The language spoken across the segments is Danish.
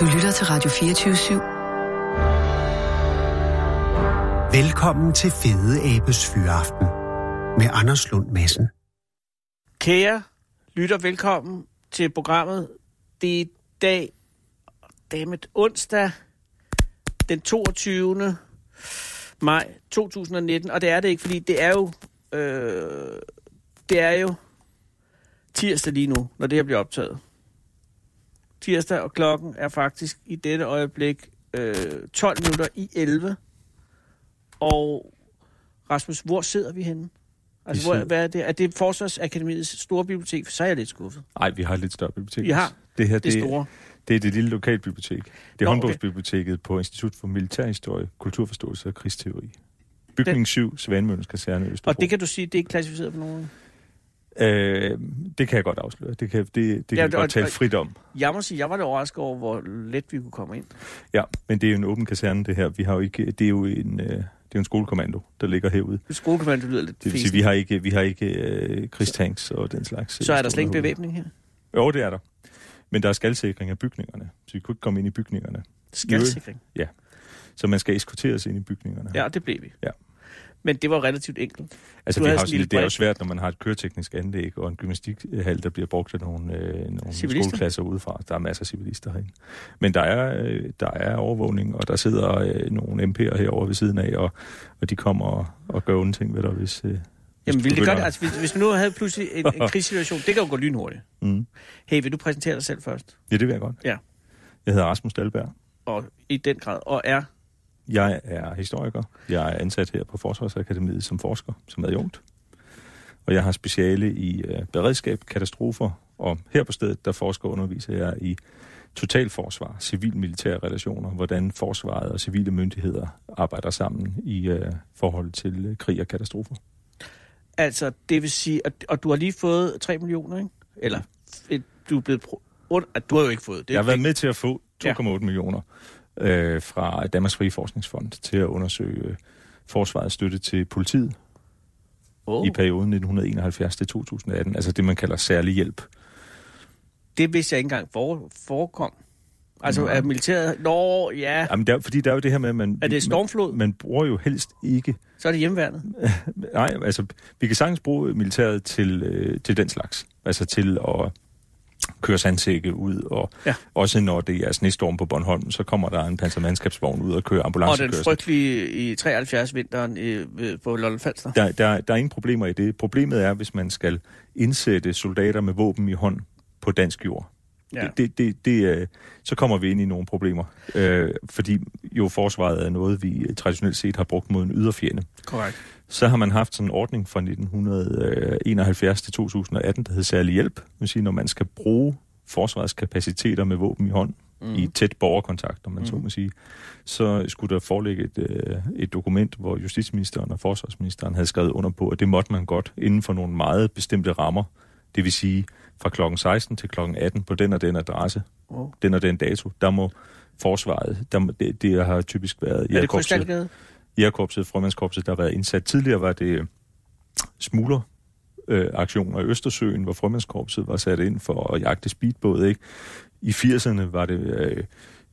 Du lytter til Radio 24 /7. Velkommen til Fede Abes Fyraften med Anders Lund Madsen. Kære lytter, velkommen til programmet. Det er i dag, dammit, onsdag, den 22. maj 2019, og det er det ikke, fordi det er jo, øh, det er jo tirsdag lige nu, når det her bliver optaget. Tirsdag, og klokken er faktisk i dette øjeblik øh, 12 minutter i 11. Og Rasmus, hvor sidder vi henne? Altså, hvor, hvad er det? Er det Forsvarsakademiets store bibliotek? For så er jeg lidt skuffet. Nej, vi har et lidt større bibliotek. I har det her, Det det, store. det er det lille lokalbibliotek. Det er Nå, okay. håndbogsbiblioteket på Institut for Militærhistorie, Kulturforståelse og Krigsteori. Bygning 7, Svanemøllens Kaserne, Østerbro. Og det kan du sige, det er ikke klassificeret på nogen? Øh, det kan jeg godt afsløre. Det kan, det, det kan Ja, jeg og- godt tale og- frit om. Jeg må sige, jeg var lidt overrasket over, hvor let vi kunne komme ind. Ja, men det er jo en åben kaserne, det her. Vi har jo ikke, det er jo en, øh, det er jo en skolekommando, der ligger herude. Skolekommando lyder lidt Det vil sige, vi har ikke, vi har ikke øh, krigstanks og den slags. øh, Så er der slet ikke bevæbning her? Jo, det er der. Men der er skaldsikring af bygningerne, så vi kunne ikke komme ind i bygningerne. Skaldsikring. Så man skal eskorteres ind i bygningerne. Ja, det blev vi. Ja. Men det var relativt enkelt. Altså, Du havde har sådan det er jo svært, når man har et køreteknisk anlæg og en gymnastikhal, der bliver brugt af nogle, øh, nogle skoleklasser udefra. Der er masser af civilister herinde. Men der er, øh, der er overvågning, og der sidder øh, nogle MP'er herovre ved siden af, og, og de kommer og, og gør onde ting ved dig, hvis... Øh, Jamen, ville det godt, altså, hvis, hvis vi nu havde pludselig en, en krigssituation, det kan jo gå lynhurtigt. Mm. Hey, vil du præsentere dig selv først? Ja, det vil jeg godt. Ja. Jeg hedder Rasmus Dahlberg. Og i den grad, og er Jeg er historiker. Jeg er ansat her på Forsvarsakademiet som forsker, som adjunkt. Og jeg har speciale i øh, beredskab, katastrofer, og her på stedet, der forsker og underviser jeg i totalforsvar, civil-militære relationer, hvordan forsvaret og civile myndigheder arbejder sammen i øh, forhold til øh, krig og katastrofer. altså, det vil sige, at, og du har lige fået 3 millioner, ikke? Eller, et, du er blevet... Pro, du har jo ikke fået det. Jeg har været med til at få 2,8 Ja. ja. millioner øh, fra Danmarks Frie Forskningsfond til at undersøge øh, forsvarets støtte til politiet oh, i perioden 1971 til 2018, altså det, man kalder særlig hjælp. Det vidste jeg ikke engang for, forekom. Altså, er militæret... Nå, ja. Jamen, der, fordi der er jo det her med, at man... Er det stormflod? Man, man bruger jo helst ikke... Så er det hjemmeværnet. Nej, altså, vi kan sagtens bruge militæret til, øh, til den slags. Altså til at køre sandsække ud, og Ja. også når det er snestorm på Bornholm, så kommer der en pansermandskabsvogn ud og kører Og den ambulancekørsel. frygtelige i 73 vinteren øh, ved- på Lolland Falster. Der, der, der er ingen problemer i det. Problemet er, hvis man skal indsætte soldater med våben i hånd på dansk jord. Ja. Det, det, det, øh, så kommer vi ind i nogle problemer. Øh, fordi jo forsvaret er noget, vi traditionelt set har brugt mod en yderfjende. Korrekt. Så har man haft sådan en ordning fra 1971 til 2018, der hed særlig hjælp. Det vil sige, når man skal bruge forsvarets kapaciteter med våben i hånd, mm. i tæt borgerkontakt, om man mm. så må sige, så skulle der foreligge et, øh, et dokument, hvor justitsministeren og forsvarsministeren havde skrevet under på, at det måtte man godt inden for nogle meget bestemte rammer. Det vil sige, fra klokken 16 til klokken 18 på den og den adresse, Oh. den og den dato, der må forsvaret, der må, det, det har typisk været jægerkorpset- Krystalgade? jægerkorpset, frømandskorpset, der har været indsat. Tidligere var det øh, smugler øh, aktioner i Østersøen, hvor frømandskorpset var sat ind for at jagte speedbåde. Ikke? I 80'erne var det øh,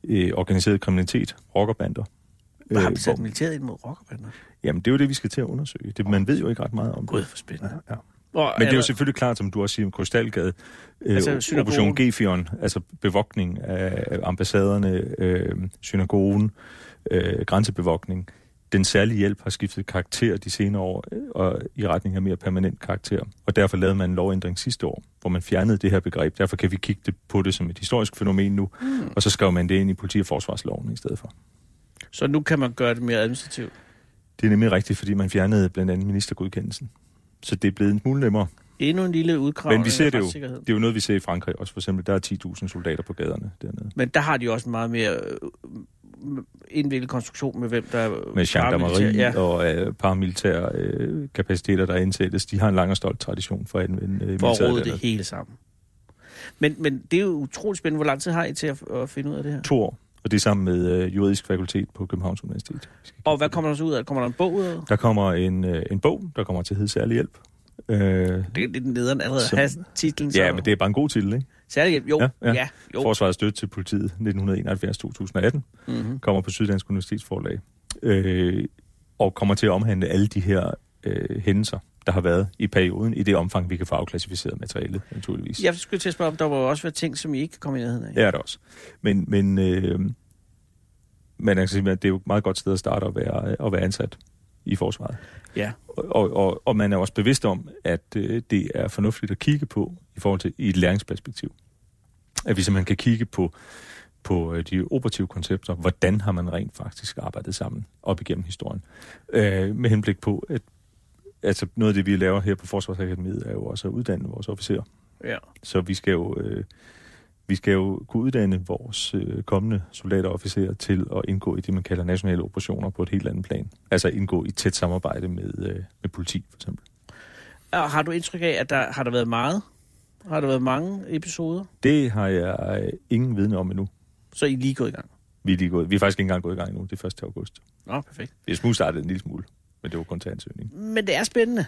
øh, organiseret kriminalitet, rockerbander. Hvad har Øh, vi sat hvor- militæret ind mod rockerbander? Jamen, det er jo det, vi skal til at undersøge. Det, man ved jo ikke ret meget om Gud, det. for spændende. Ja. Og Men det er jo selvfølgelig klart, som du også siger Krystalgade, øh, Altså. Operation Gefion, altså bevogtning af ambassaderne, øh, synagogen, øh, grænsebevogtning. Den særlige hjælp har skiftet karakter de senere år, øh, og i retning af mere permanent karakter. Og derfor lavede man en lovændring sidste år, hvor man fjernede det her begreb. Derfor kan vi kigge det på det som et historisk fænomen nu, mm. og så skrev man det ind i politi- og forsvarsloven i stedet for. Så nu kan man gøre det mere administrativt. Det er nemlig rigtigt, fordi man fjernede blandt andet ministergodkendelsen. Så det er blevet en smule nemmere. Endnu en lille udkrav Men vi ser det jo. Det er jo noget, vi ser i Frankrig også. For eksempel, der er 10.000 soldater på gaderne dernede. Men der har de også en meget mere øh, indviklet konstruktion med hvem der er Med gendarmerie ja. og øh, paramilitære øh, kapaciteter, der indsættes. De har en lang og stolt tradition for at anvende øh, for at råde det hele sammen. Men, men det er jo utroligt spændende. Hvor lang tid har I til at, at finde ud af det her? To år. Og det er sammen med øh, juridisk fakultet på Københavns Universitet. Og hvad kommer der så ud af? Kommer der en bog ud af. Der kommer en, øh, en bog, der kommer til at hedde Særlig Hjælp. Øh, Det er lidt nederen allerede Så- at have titlen. ja, men det er bare en god titel, ikke? Særlig hjælp, jo. Ja, Ja, ja. ja. jo. Forsvarets støtte til politiet 1971-2018 Mm-hmm. kommer på Syddansk Universitetsforlag, øh, og kommer til at omhandle alle de her øh, hændelser, der har været i perioden, i det omfang, vi kan få afklassificeret materialet, naturligvis. Jeg skulle til at spørge, om der var også været ting, som I ikke kan komme i nærheden af. Det er også. Men, men, øh, men at det er jo et meget godt sted at starte at være, at være ansat i forsvaret. Ja. Og, og, og man er også bevidst om, at øh, det er fornuftigt at kigge på i forhold til i et læringsperspektiv. At vi simpelthen kan kigge på, på øh, de operative koncepter. Hvordan har man rent faktisk arbejdet sammen op igennem historien? Øh, med henblik på, at altså noget af det, vi laver her på Forsvarsakademiet, er jo også at uddanne vores officerer. ja. Så vi skal jo, øh, vi skal jo kunne uddanne vores øh, kommende soldater og officerer til at indgå i det, man kalder nationale operationer på et helt andet plan. Altså indgå i tæt samarbejde med, øh, med politi, for eksempel. Og har du indtryk af, at der har der været meget? Har der været mange episoder? Det har jeg øh, ingen viden om endnu. Så I er lige gået i gang? Vi er, lige gået, vi er faktisk ikke engang gået i gang endnu. Det er 1. august. Nå, perfekt. Det er smugstartet en lille smule, men det var kun til ansøgning. Men det er spændende.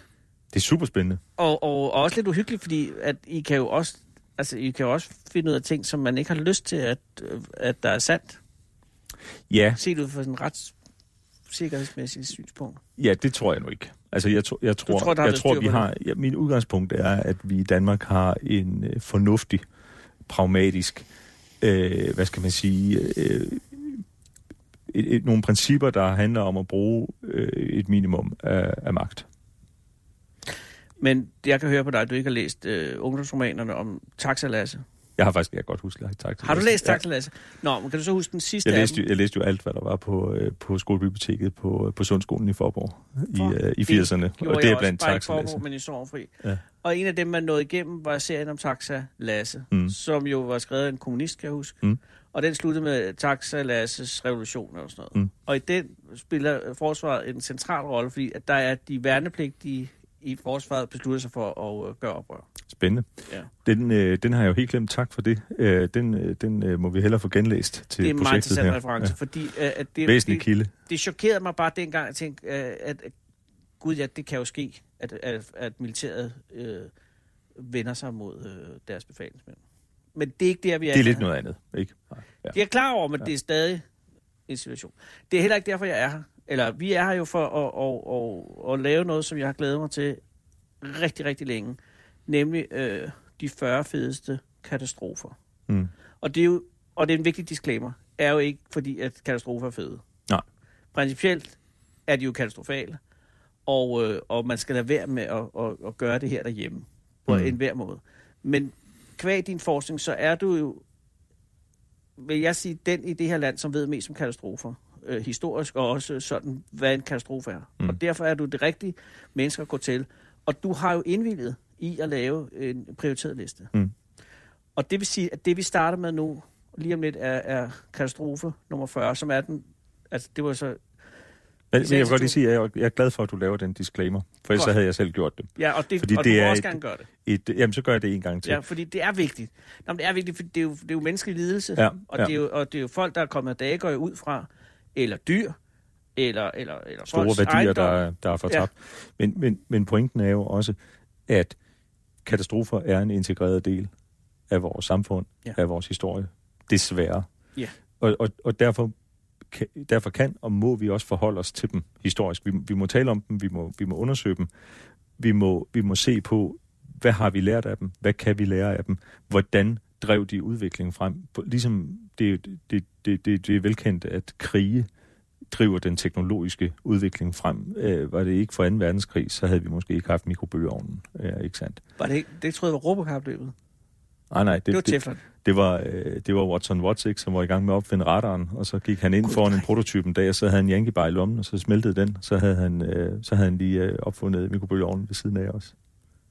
Det er super spændende. Og, og, og også lidt uhyggeligt, fordi at I kan jo også altså, I kan jo også finde ud af ting, som man ikke har lyst til, at, øh, at der er sandt. Ja, Set ud fra sådan en retssikkerhedsmæssig synspunkt. Ja, det tror jeg nu ikke. Altså, jeg, jeg tror, tror, jeg tror vi har... Ja, min udgangspunkt er, at vi i Danmark har en øh, fornuftig, pragmatisk, øh, hvad skal man sige, øh, et, et, nogle principper, der handler om at bruge øh, et minimum af, af magt. Men jeg kan høre på dig, at du ikke har læst øh, ungdomsromanerne om Taxalasse. Jeg har faktisk, jeg godt huske, at jeg Har du læst Taxalasse? Nå, men kan du så huske den sidste Jeg læste, jo, jeg læste jo alt, hvad der var på, øh, på skolebiblioteket på, på Sundskolen i Forborg i, For øh, i det 80'erne. Gjorde Og det er blandt taxalæsser. Forborg, men i Sorgfri. Ja. Og en af dem, man nåede igennem, var serien om Taxa Lasse, mm. som jo var skrevet af en kommunist, kan jeg huske. Mm. Og den sluttede med Taxa Lasses revolution og sådan noget. Mm. Og i den spiller forsvaret en central rolle, fordi at der er de værnepligtige i forsvaret beslutter sig for at øh, gøre oprør. Spændende. Ja. Den, øh, den har jeg jo helt glemt. Tak for det. Øh, den øh, den øh, må vi hellere få genlæst til Det er en meget projektet interessant her. reference, fordi øh, at det, Væsentlig det, kilde. det chokerede mig bare dengang, at tænke, øh, at, at gud ja, det kan jo ske, at, at, at militæret øh, vender sig mod øh, deres befalingsmænd. Men det er ikke der, vi er. Det er lidt dag. noget andet, ikke? Nej. Ja. Jeg er klar over, men Ja. det er stadig en situation. Det er heller ikke derfor, jeg er her. Eller vi er her jo for at, at, at, at lave noget, som jeg har glædet mig til rigtig, rigtig længe. Nemlig øh, de 40 fedeste katastrofer. Mm. Og det er jo og det er en vigtig disclaimer, er jo ikke fordi, at katastrofer er fede. Nej. Principielt er de jo katastrofale, og, øh, og man skal lade være med at, at, at gøre det her derhjemme på Mm. mm. en hver måde. Men kvæg din forskning, så er du jo, vil jeg sige, den i det her land, som ved mest om katastrofer. Øh, historisk og også sådan, hvad en katastrofe er. Mm. Og derfor er du det rigtige menneske at gå til. Og du har jo indvildet i at lave en prioriteret liste. Mm. Og det vil sige, at det vi starter med nu, lige om lidt, er, er katastrofe nummer 40, som er den, altså det var så, Men, men jeg vil godt lige sige, at jeg er, jeg er glad for, at du laver den disclaimer. For ellers havde jeg selv gjort det. ja, og, det, Fordi og det du må er også et- gerne gøre det. Et, jamen, så gør jeg det en gang til. Ja, fordi det er vigtigt. Nå, det er vigtigt, for det er jo, det er jo menneskelig lidelse, Ja, og, ja. Det er jo, og det er jo folk, der er kommet af ud fra, eller dyr, eller, eller, eller Store folks værdier, ejendom. der, er- der er fortabt. Ja. Men, men, men pointen er jo også, at katastrofer er en integreret del af vores samfund. Ja. af vores historie. Desværre. Ja. Og, og, og derfor, kan, derfor kan og må vi også forholde os til dem historisk. Vi, vi må tale om dem, vi må, vi må undersøge dem, vi må, vi må se på, hvad har vi lært af dem, hvad kan vi lære af dem, hvordan drev de udviklingen frem. Ligesom det, det, det, det, det er velkendt, at krige driver den teknologiske udvikling frem. Øh, var det ikke for 2. verdenskrig, så havde vi måske ikke haft mikrobølgeovnen. Øh, ikke sandt? Var det, ikke- det troede jeg var Robokapløbet. Nej, nej. Det, det var det, Teflon. det, var, øh, det var Watson Watts, som var i gang med at opfinde radaren, og så gik han ind Gud, foran en nej. prototype en dag, og så havde han Yankee Bar i lommen, og så smeltede den. Så havde han, øh, så havde han lige øh, opfundet mikrobølgeovnen ved siden af os.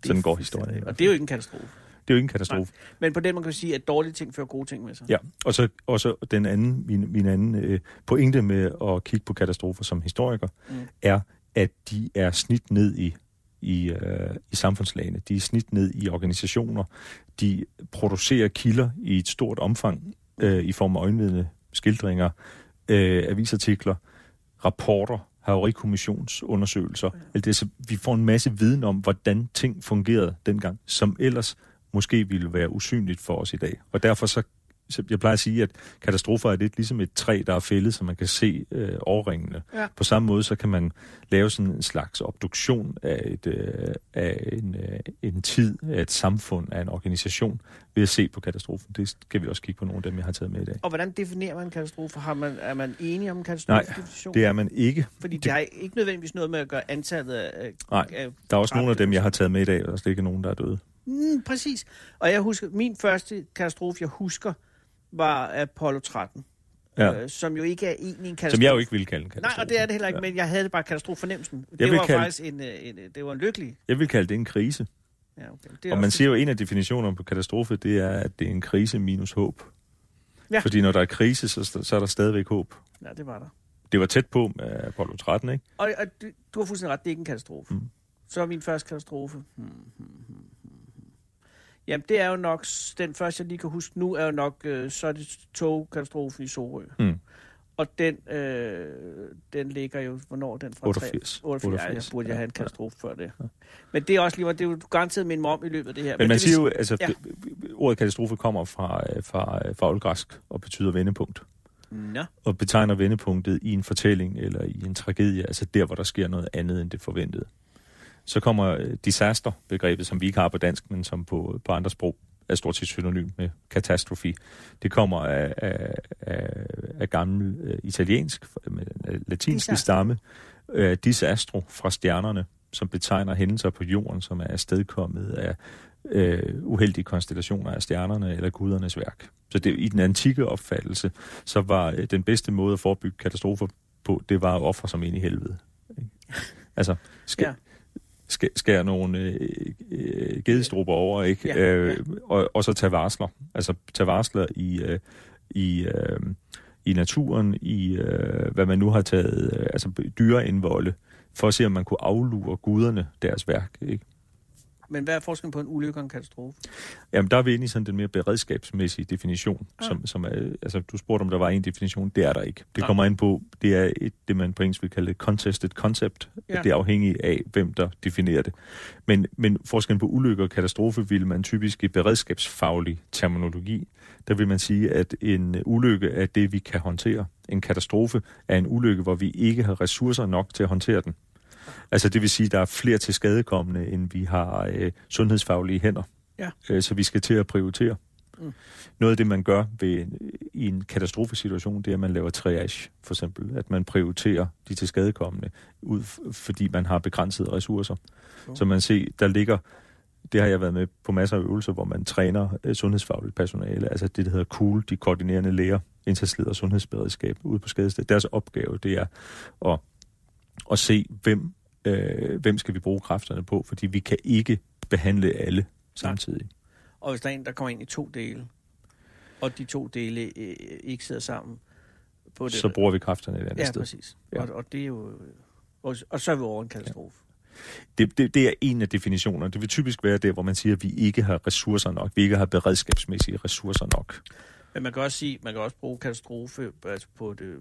Sådan går historien. Og det er jo ikke en katastrofe. Det er jo ikke en katastrofe. Men på den man kan sige, at dårlige ting fører gode ting med sig. Ja, og så, og så den anden, min, min anden øh, pointe med at kigge på katastrofer som historiker. Mm. er, at de er snit ned i, i, øh, i samfundslagene. De er snit ned i organisationer. De producerer kilder i et stort omfang øh, i form af øjenvidne, skildringer, øh, avisartikler, rapporter, havarikommissionsundersøgelser. Alt det, så vi får en masse viden om, hvordan ting fungerede dengang, som ellers måske ville være usynligt for os i dag. Og derfor så jeg plejer at sige, at katastrofer er lidt ligesom et træ, der er fældet, så man kan se øh, overringene. Ja. På samme måde, så kan man lave sådan en slags obduktion af, et, øh, af en, øh, en tid, af et samfund, af en organisation, ved at se på katastrofen. Det skal vi også kigge på nogle af dem, jeg har taget med i dag. Og hvordan definerer man en katastrofe? Har man, er man enig om en Nej, katastrofedefinition? det er man ikke. Fordi det, det har ikke nødvendigvis noget med at gøre antallet af... Nej, af Der er også nogle af dem, jeg har taget med i dag, og der er slet ikke nogen, der er døde. Mm, præcis. Og jeg husker, min første katastrofe, jeg husker, var Apollo 13. Ja. Øh, som jo ikke er egentlig en katastrofe. Som jeg jo ikke ville kalde en Nej, katastrofe. og det er det heller ikke, Ja. men jeg havde det bare katastrofefornemmelsen. Det var kalde- faktisk en, øh, en, øh, det var en lykkelig. Jeg vil kalde det en krise. Ja, okay. Det er Og man siger jo, at en af definitionerne på katastrofe, det er, at det er en krise minus håb. Ja. Fordi når der er krise, så, så er der stadigvæk håb. Ja, det var der. Det var tæt på med Apollo 13, ikke? Og, og du, du har fuldstændig ret, det er ikke en katastrofe. Mm. Så er min første katastrofe. Hmm, hmm, hmm. Jamen, det er jo nok, den første, jeg lige kan huske nu, er jo nok, øh, så er det togkatastrofen i Sorø. Mm. Og den, øh, den ligger jo, hvornår den fra? 88. 88. 88. Ja, jeg 88. burde jeg have en Ja, ja. katastrofe før det. Men det er også lige, det er jo garanteret min mom i løbet af det her. Men man det siger jo, altså, ja. ja. ordet katastrofe kommer fra, øh, fra, øh, fra oldgræsk og betyder vendepunkt. Nå, Og betegner vendepunktet i en fortælling eller i en tragedie, altså der, hvor der sker noget andet end det forventede. Så kommer øh, disaster-begrebet, som vi ikke har på dansk, men som på, på andre sprog er stort set synonym med katastrofi. Det kommer af, af, af, af gammel øh, italiensk, den øh, Disaster. stamme, øh, disastro fra stjernerne, som betegner hændelser på jorden, som er afstedkommet af øh, uheldige konstellationer af stjernerne eller gudernes værk. Så det, i den antikke opfattelse, så var øh, den bedste måde at forebygge katastrofer på, det var at ofre som ind i helvede. Ikke? Altså, skal, Ja. Ja. skal, skære nogle øh, øh, gedestrupper over, ikke? Ja, Øh, og, og så tage varsler. Altså tage varsler i, øh, i, øh, i naturen, i øh, hvad man nu har taget, øh, altså dyreindvolde, for at se, om man kunne aflure guderne deres værk. Ikke? Men hvad er forskellen på en ulykke og en katastrofe? Jamen, der er vi inde i sådan den mere beredskabsmæssige definition, Ah. som, som er, altså, du spurgte, om der var en definition. Det er der ikke. Det Nej. kommer ind på, det er et, det, man på engelsk vil kalde contested concept. Ja. Ja. Det er afhængigt af, hvem der definerer det. Men, men forskellen på ulykke og katastrofe vil man typisk i beredskabsfaglig terminologi, der vil man sige, at en ulykke er det, vi kan håndtere. En katastrofe er en ulykke, hvor vi ikke har ressourcer nok til at håndtere den. Altså det vil sige, at der er flere til skadekommende, end vi har øh, sundhedsfaglige hænder. Ja. Øh, så vi skal til at prioritere. Mm. Noget af det, man gør ved i en katastrofesituation, det er, at man laver triage, for eksempel. At man prioriterer de til skadekommende, ud, fordi man har begrænsede ressourcer. Mm. Så man ser, der ligger, det har jeg været med på masser af øvelser, hvor man træner øh, sundhedsfagligt personale, altså det, der hedder COOL, de koordinerende læger, indsatsleder og sundhedsberedskab ude på skadestedet. Deres opgave, det er at, at se, hvem, øh, hvem skal vi bruge kræfterne på, fordi vi kan ikke behandle alle samtidig. Og hvis der er en, der kommer ind i to dele, og de to dele øh, ikke sidder sammen på det. Så bruger vi kræfterne et andet Ja, sted. præcis. Ja. Og, og det er jo... Og, og så er vi over en katastrofe. Det, det, det er en af definitionerne. Det vil typisk være der, hvor man siger, at vi ikke har ressourcer nok. Vi ikke har beredskabsmæssige ressourcer nok. Men man kan også sige, man kan også bruge katastrofe altså på det,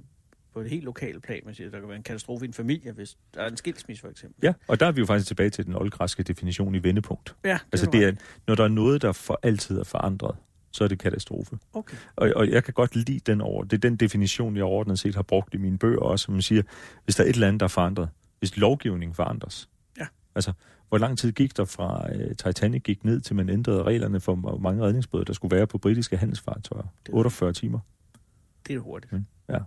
på det helt lokale plan. Man siger, der kan være en katastrofe i en familie, hvis der er en skilsmisse for eksempel. Ja, og der er vi jo faktisk tilbage til den oldgræske definition i vendepunkt. Ja, det Altså det er, når der er noget, der for altid er forandret, så er det katastrofe. Okay. Og, og jeg kan godt lide den over. Det er den definition, jeg overordnet set har brugt i mine bøger også, som man siger, hvis der er et eller andet, der er forandret, hvis lovgivningen forandres. Ja. Altså, hvor lang tid gik der fra uh, Titanic gik ned, til man ændrede reglerne for, hvor mange redningsbåde, der skulle være på britiske handelsfartøjer? Det- 48 timer. Det er hurtigt. Mm, ja.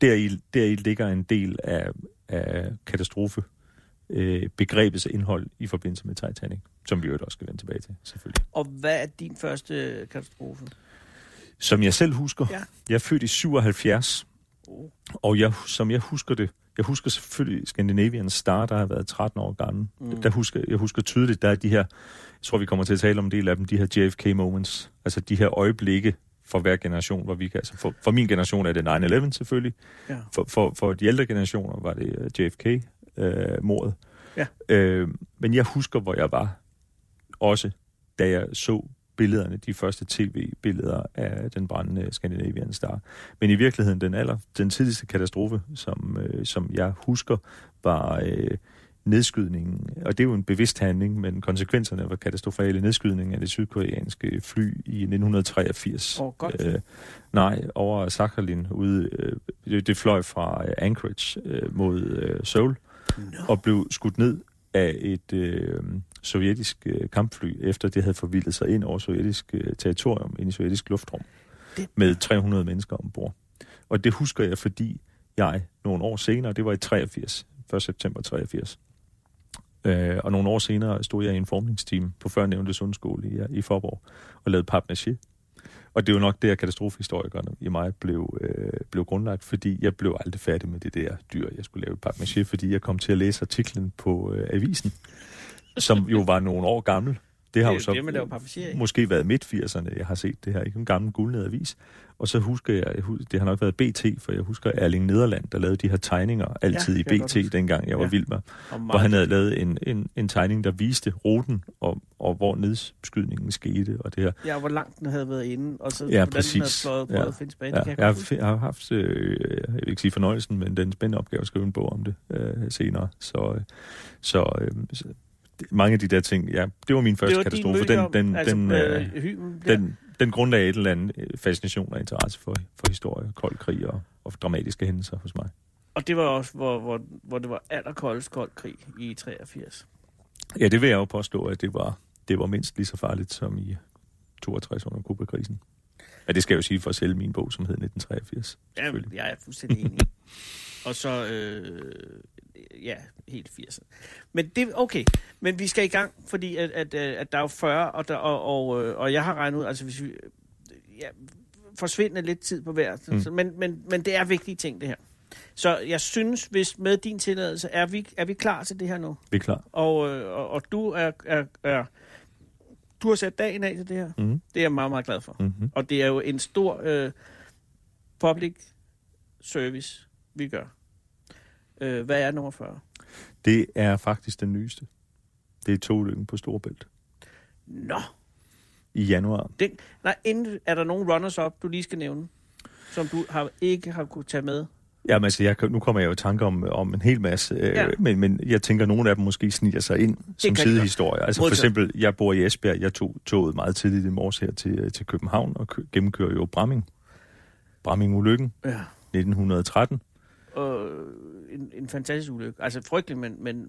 Deri, deri ligger en del af, af katastrofe øh, begrebets indhold i forbindelse med Titanic, som vi jo også skal vende tilbage til, selvfølgelig. Og hvad er din første katastrofe? Som jeg selv husker, Ja. jeg er født i 77, Oh. og jeg, som jeg husker det, jeg husker selvfølgelig Scandinavian Star, der har været 13 år gammel. Mm. Mm. Der husker, jeg husker tydeligt, der er de her, jeg tror vi kommer til at tale om en del af dem, de her JFK moments, altså de her øjeblikke for hver generation, hvor vi kan, altså for, for min generation er det 9-11 selvfølgelig, Ja. for, for, for de ældre generationer var det øh, JFK-mordet. Ja. Øh, men jeg husker, hvor jeg var, også da jeg så billederne, de første tv-billeder af den brændende Scandinavian Star. Men i virkeligheden, den aller, den tidligste katastrofe, som, øh, som jeg husker, var øh, nedskydningen, og det er jo en bevidst handling, men konsekvenserne var katastrofale nedskydningen af det sydkoreanske fly i 1983. Åh, godt. Øh, nej, over Sakhalin ude, øh, det, fløj fra øh, Anchorage øh, mod øh, Seoul, Nå. og blev skudt ned af et øh, sovjetisk øh, kampfly, efter det havde forvildet sig ind over sovjetisk øh, territorium, ind i sovjetisk luftrum, Det- med 300 mennesker ombord. Og det husker jeg, fordi jeg nogle år senere, det var i 83, 1. september 83, øh, og nogle år senere stod jeg i en formningsteam på førnævnte sundskole i, i Forborg og lavede papnaché. Og det er jo nok der, katastrofehistorikerne i mig blev, øh, blev grundlagt, fordi jeg blev aldrig færdig med det der dyr, jeg skulle lave papmaché, fordi jeg kom til at læse artiklen på øh, avisen, som jo var nogle år gammel. Det har Det jo så det, man laver i. måske været midt-80'erne, jeg har set det her, ikke en gammel guldned avis. Og så husker jeg, det har nok været BT, for jeg husker Erling Nederland, der lavede de her tegninger altid Ja, i BT, dengang jeg var Ja. vild med. Hvor han havde lavet en, en, en tegning, der viste ruten, og, og hvor nedskydningen skete, og det her. Ja, hvor langt den havde været inde, og så Ja, hvordan den præcis. havde fløjet, prøvet Ja. at finde tilbage. Ja, jeg, jeg har, jeg har haft, øh, jeg vil ikke sige fornøjelsen, men den spændende opgave at skrive en bog om det øh, senere. Så, øh, så, øh, så mange af de der ting, ja, det var min første det var katastrofe. Den, den, altså, den, øh, øh, hymen der. den, den grundlagde et eller andet øh, fascination og interesse for, for historie, kold krig og, og dramatiske hændelser hos mig. Og det var også, hvor, hvor, hvor det var allerkoldest kold krig i 83. Ja, det vil jeg jo påstå, at det var, det var mindst lige så farligt som i 62 under Kuba-krisen. Ja, det skal jeg jo sige for at sælge min bog, som hed 1983. Ja, jeg er fuldstændig enig. og så, øh, ja, helt 80'erne. Men det, okay, men vi skal i gang, fordi at, at, øh, at der er jo 40, og, der, og, og, øh, og jeg har regnet ud, altså hvis vi, ja, forsvindende lidt tid på hver, Mm. mm. men, men, men det er vigtige ting, det her. Så jeg synes, hvis med din tilladelse, er vi, er vi klar til det her nu? Vi er klar. Og, øh, og, og du er, er, er, du har sat dagen af til det her. Mm-hmm. Det er jeg meget, meget glad for. Mm-hmm. Og det er jo en stor øh, public service, vi gør. Øh, hvad er nummer 40? Det er faktisk den nyeste. Det er togulykken på Storebælt Nå, i januar. den, nej, inden, er der nogen runners-up, du lige skal nævne, som du har, ikke har kunne tage med? Jamen altså, jeg, nu kommer jeg jo i tanke om, om en hel masse, øh, Ja. men, men jeg tænker, at nogle af dem måske sniger sig ind som sidehistorier. Altså for Modtaget. eksempel, jeg bor i Esbjerg, jeg tog toget meget tidligt i morges her til, til København og kø- gennemkører jo Bramming. Bramming-ulykken, Ja. 1913. Og en, en fantastisk ulykke. Altså frygtelig, men, men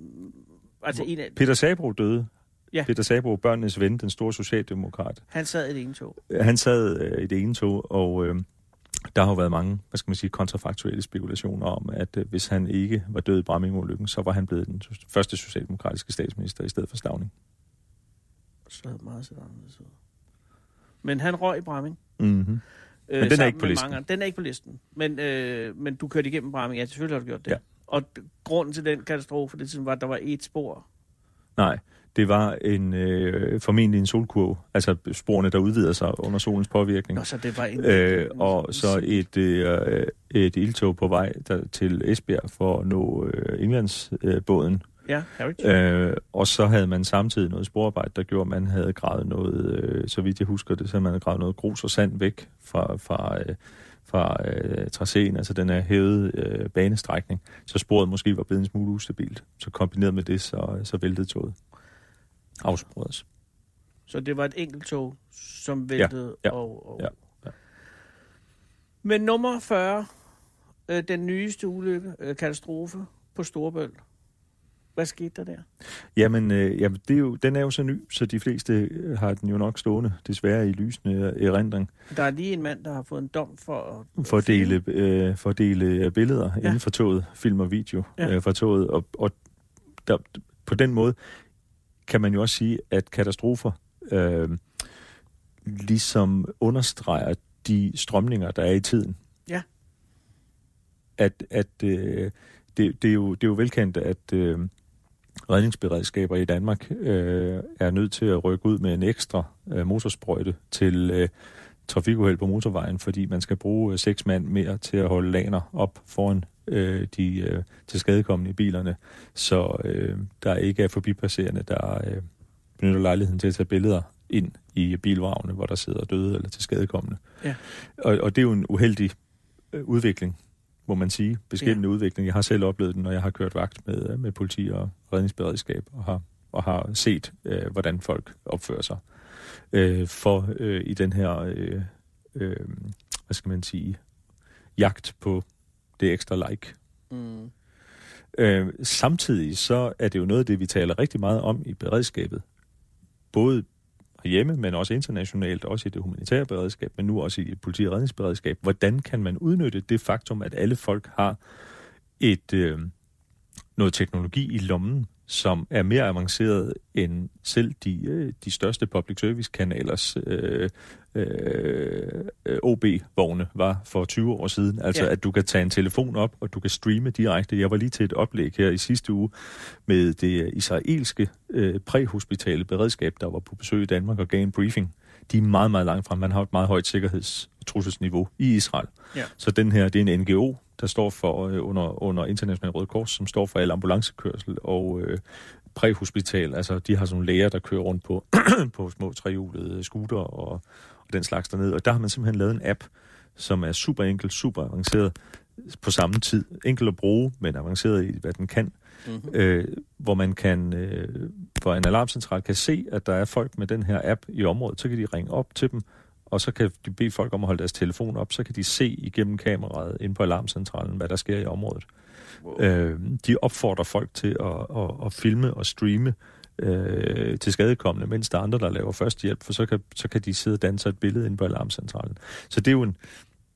altså en af, Peter Sabro døde. Ja. Peter Sabro, børnenes ven, den store socialdemokrat. han sad i det ene tog. Han sad øh, i det ene tog, og øh, der har jo været mange, hvad skal man sige, kontrafaktuelle spekulationer om, at øh, hvis han ikke var død i Bramming-ulykken, så var han blevet den første socialdemokratiske statsminister i stedet for Stavning. Så meget set anderledes ud. Men han røg i Bramming. Mm-hmm. Øh, den er ikke på listen. Mange, den er ikke på listen. Men, øh, men du kørte igennem Bramming. Ja, selvfølgelig har du gjort det. Ja. Og grunden til den katastrofe, det var, at der var et spor. Nej, det var en øh, formentlig en solkurve, altså sporene, der udvider sig under solens påvirkning. Nå, så det var en... Øh, og så et, øh, et ildtog på vej der, til Esbjerg for at nå øh, Englandsbåden. Ja, Harry. Øh, og så havde man samtidig noget sporarbejde, der gjorde, at man havde gravet noget, øh, så vidt jeg husker det, så man havde gravet noget grus og sand væk fra, fra, øh, fra øh, tracéen, altså den er hævet øh, banestrækning, så sporet måske var blevet en smule ustabilt. Så kombineret med det, så, så væltede toget. Afsporedes. Så det var et enkelt tog, som væltede. ja, og, og... ja, ja. Men nummer 40, øh, den nyeste ulykke, øh, katastrofe på Storebøl. Hvad skete der der? Jamen, øh, jamen det er jo, den er jo så ny, så de fleste øh, har den jo nok stående, desværre i lysende erindring, Der er lige en mand, der har fået en dom for... at- for at dele, øh, for at dele billeder ja. inden for toget, film og video ja. øh, fra toget. Og, og der, på den måde kan man jo også sige, at katastrofer øh, ligesom understreger de strømninger, der er i tiden. Ja. At, at øh, det, det, er jo, det er jo velkendt, at øh, redningsberedskaber i Danmark øh, er nødt til at rykke ud med en ekstra øh, motorsprøjte til øh, trafikuheld på motorvejen, fordi man skal bruge øh, seks mand mere til at holde laner op foran øh, de øh, til skadekommende i bilerne, så øh, der ikke er forbipasserende, der øh, benytter lejligheden til at tage billeder ind i bilvragene, hvor der sidder døde eller til skadekommende. Ja. Og, og det er jo en uheldig øh, udvikling, må man sige, beskæmmende ja. udvikling. Jeg har selv oplevet den, når jeg har kørt vagt med, med politi og redningsberedskab, og har, og har set, øh, hvordan folk opfører sig. Øh, for øh, i den her, øh, øh, hvad skal man sige, jagt på det ekstra like. Mm. Øh, samtidig så er det jo noget af det, vi taler rigtig meget om i beredskabet. Både herhjemme, men også internationalt, også i det humanitære beredskab, men nu også i politi- og redningsberedskab. Hvordan kan man udnytte det faktum, at alle folk har et øh, noget teknologi i lommen, som er mere avanceret end selv de, øh, de største public service kanalers øh, øh, OB-vogne var for 20 år siden. Altså ja. at du kan tage en telefon op, og du kan streame direkte. Jeg var lige til et oplæg her i sidste uge med det israelske øh, præhospitale beredskab, der var på besøg i Danmark og gav en briefing. De er meget, meget langt frem. Man har et meget højt sikkerheds- trusselsniveau i Israel. Ja. Så den her, det er en NGO, der står for øh, under, under International Røde Kors, som står for al ambulancekørsel og øh, præhospital. Altså, de har sådan nogle læger, der kører rundt på, på små trehjulede scooter og, og den slags dernede. Og der har man simpelthen lavet en app, som er super enkel, super avanceret på samme tid. Enkel at bruge, men avanceret i, hvad den kan. Mm-hmm. Øh, hvor man kan, øh, hvor en alarmcentral kan se, at der er folk med den her app i området, så kan de ringe op til dem, og så kan de bede folk om at holde deres telefon op, så kan de se igennem kameraet ind på alarmcentralen, hvad der sker i området. Wow. Øh, de opfordrer folk til at, at, at filme og streame øh, til skadekommende, mens der er andre, der laver førstehjælp, for så kan, så kan de sidde og danse et billede ind på alarmcentralen. Så det er jo, en,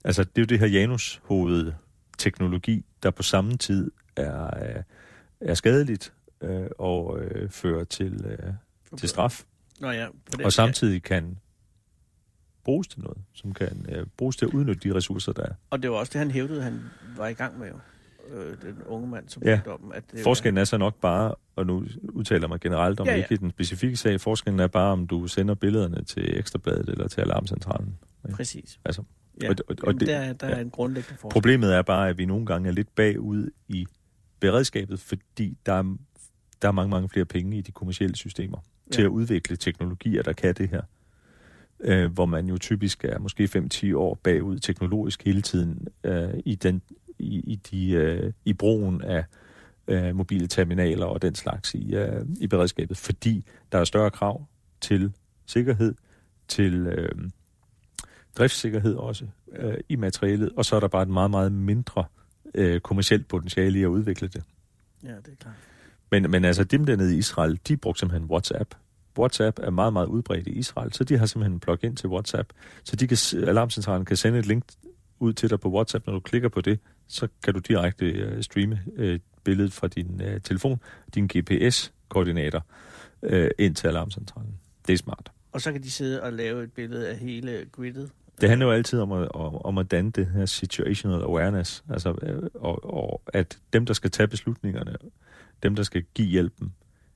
altså, det, er jo det her Janus hoved teknologi, der på samme tid er, er skadeligt øh, og øh, fører til, øh, til straf. Nå ja, det, og samtidig kan bruges til noget, som kan øh, bruges til at udnytte de ressourcer, der er. Og det var også det, han hævdede, han var i gang med jo. Øh, den unge mand, som ja. om. At det forskellen er så nok bare, og nu udtaler mig generelt om ja, ja. ikke den specifikke sag, forskellen er bare, om du sender billederne til Ekstrabladet eller til Alarmcentralen. Ikke? Præcis. Altså, ja. og, og, og det, der, der ja. er en grundlæggende forskel. Problemet er bare, at vi nogle gange er lidt bagud i beredskabet, fordi der er, der er mange, mange flere penge i de kommersielle systemer ja. til at udvikle teknologier, der kan det her øh, hvor man jo typisk er måske 5-10 år bagud teknologisk hele tiden øh, i, den, i, i, de, øh, i brugen af øh, mobile terminaler og den slags i, øh, i beredskabet, fordi der er større krav til sikkerhed, til øh, driftssikkerhed også øh, i materialet, og så er der bare et meget, meget mindre øh, kommersielt potentiale i at udvikle det. Ja, det er klart. Men, men altså dem dernede i Israel, de brugte simpelthen WhatsApp WhatsApp er meget, meget udbredt i Israel, så de har simpelthen en plug-in til WhatsApp, så de kan, alarmcentralen kan sende et link ud til dig på WhatsApp. Når du klikker på det, så kan du direkte uh, streame uh, billedet fra din uh, telefon, din GPS-koordinator, uh, ind til alarmcentralen. Det er smart. Og så kan de sidde og lave et billede af hele gridet? Det handler jo altid om at, om at danne det her situational awareness, altså, og, og at dem, der skal tage beslutningerne, dem, der skal give hjælpen,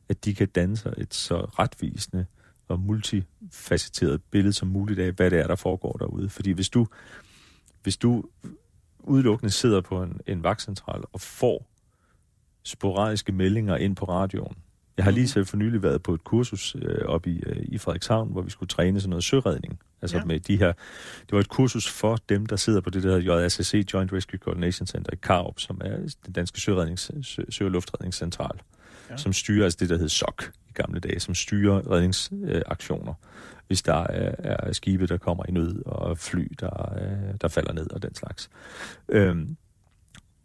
at de kan danne sig et så retvisende og multifacetteret billede som muligt af, hvad det er, der foregår derude. Fordi hvis du, hvis du udelukkende sidder på en, en vagtcentral og får sporadiske meldinger ind på radioen. Jeg har lige mhm. selv for nylig været på et kursus øh, op i, øh, i Frederikshavn, hvor vi skulle træne sådan noget søredning. Altså ja. med de her, det var et kursus for dem, der sidder på det der JSC, Joint Rescue Coordination Center i Karup, som er den danske sørednings, sø, sø- og luftredningscentral ja. som styrer, altså det, der hed SOC i gamle dage, som styrer redningsaktioner, øh, hvis der er, er skibe, der kommer i nød, og fly, der, øh, der falder ned, og den slags. Øhm,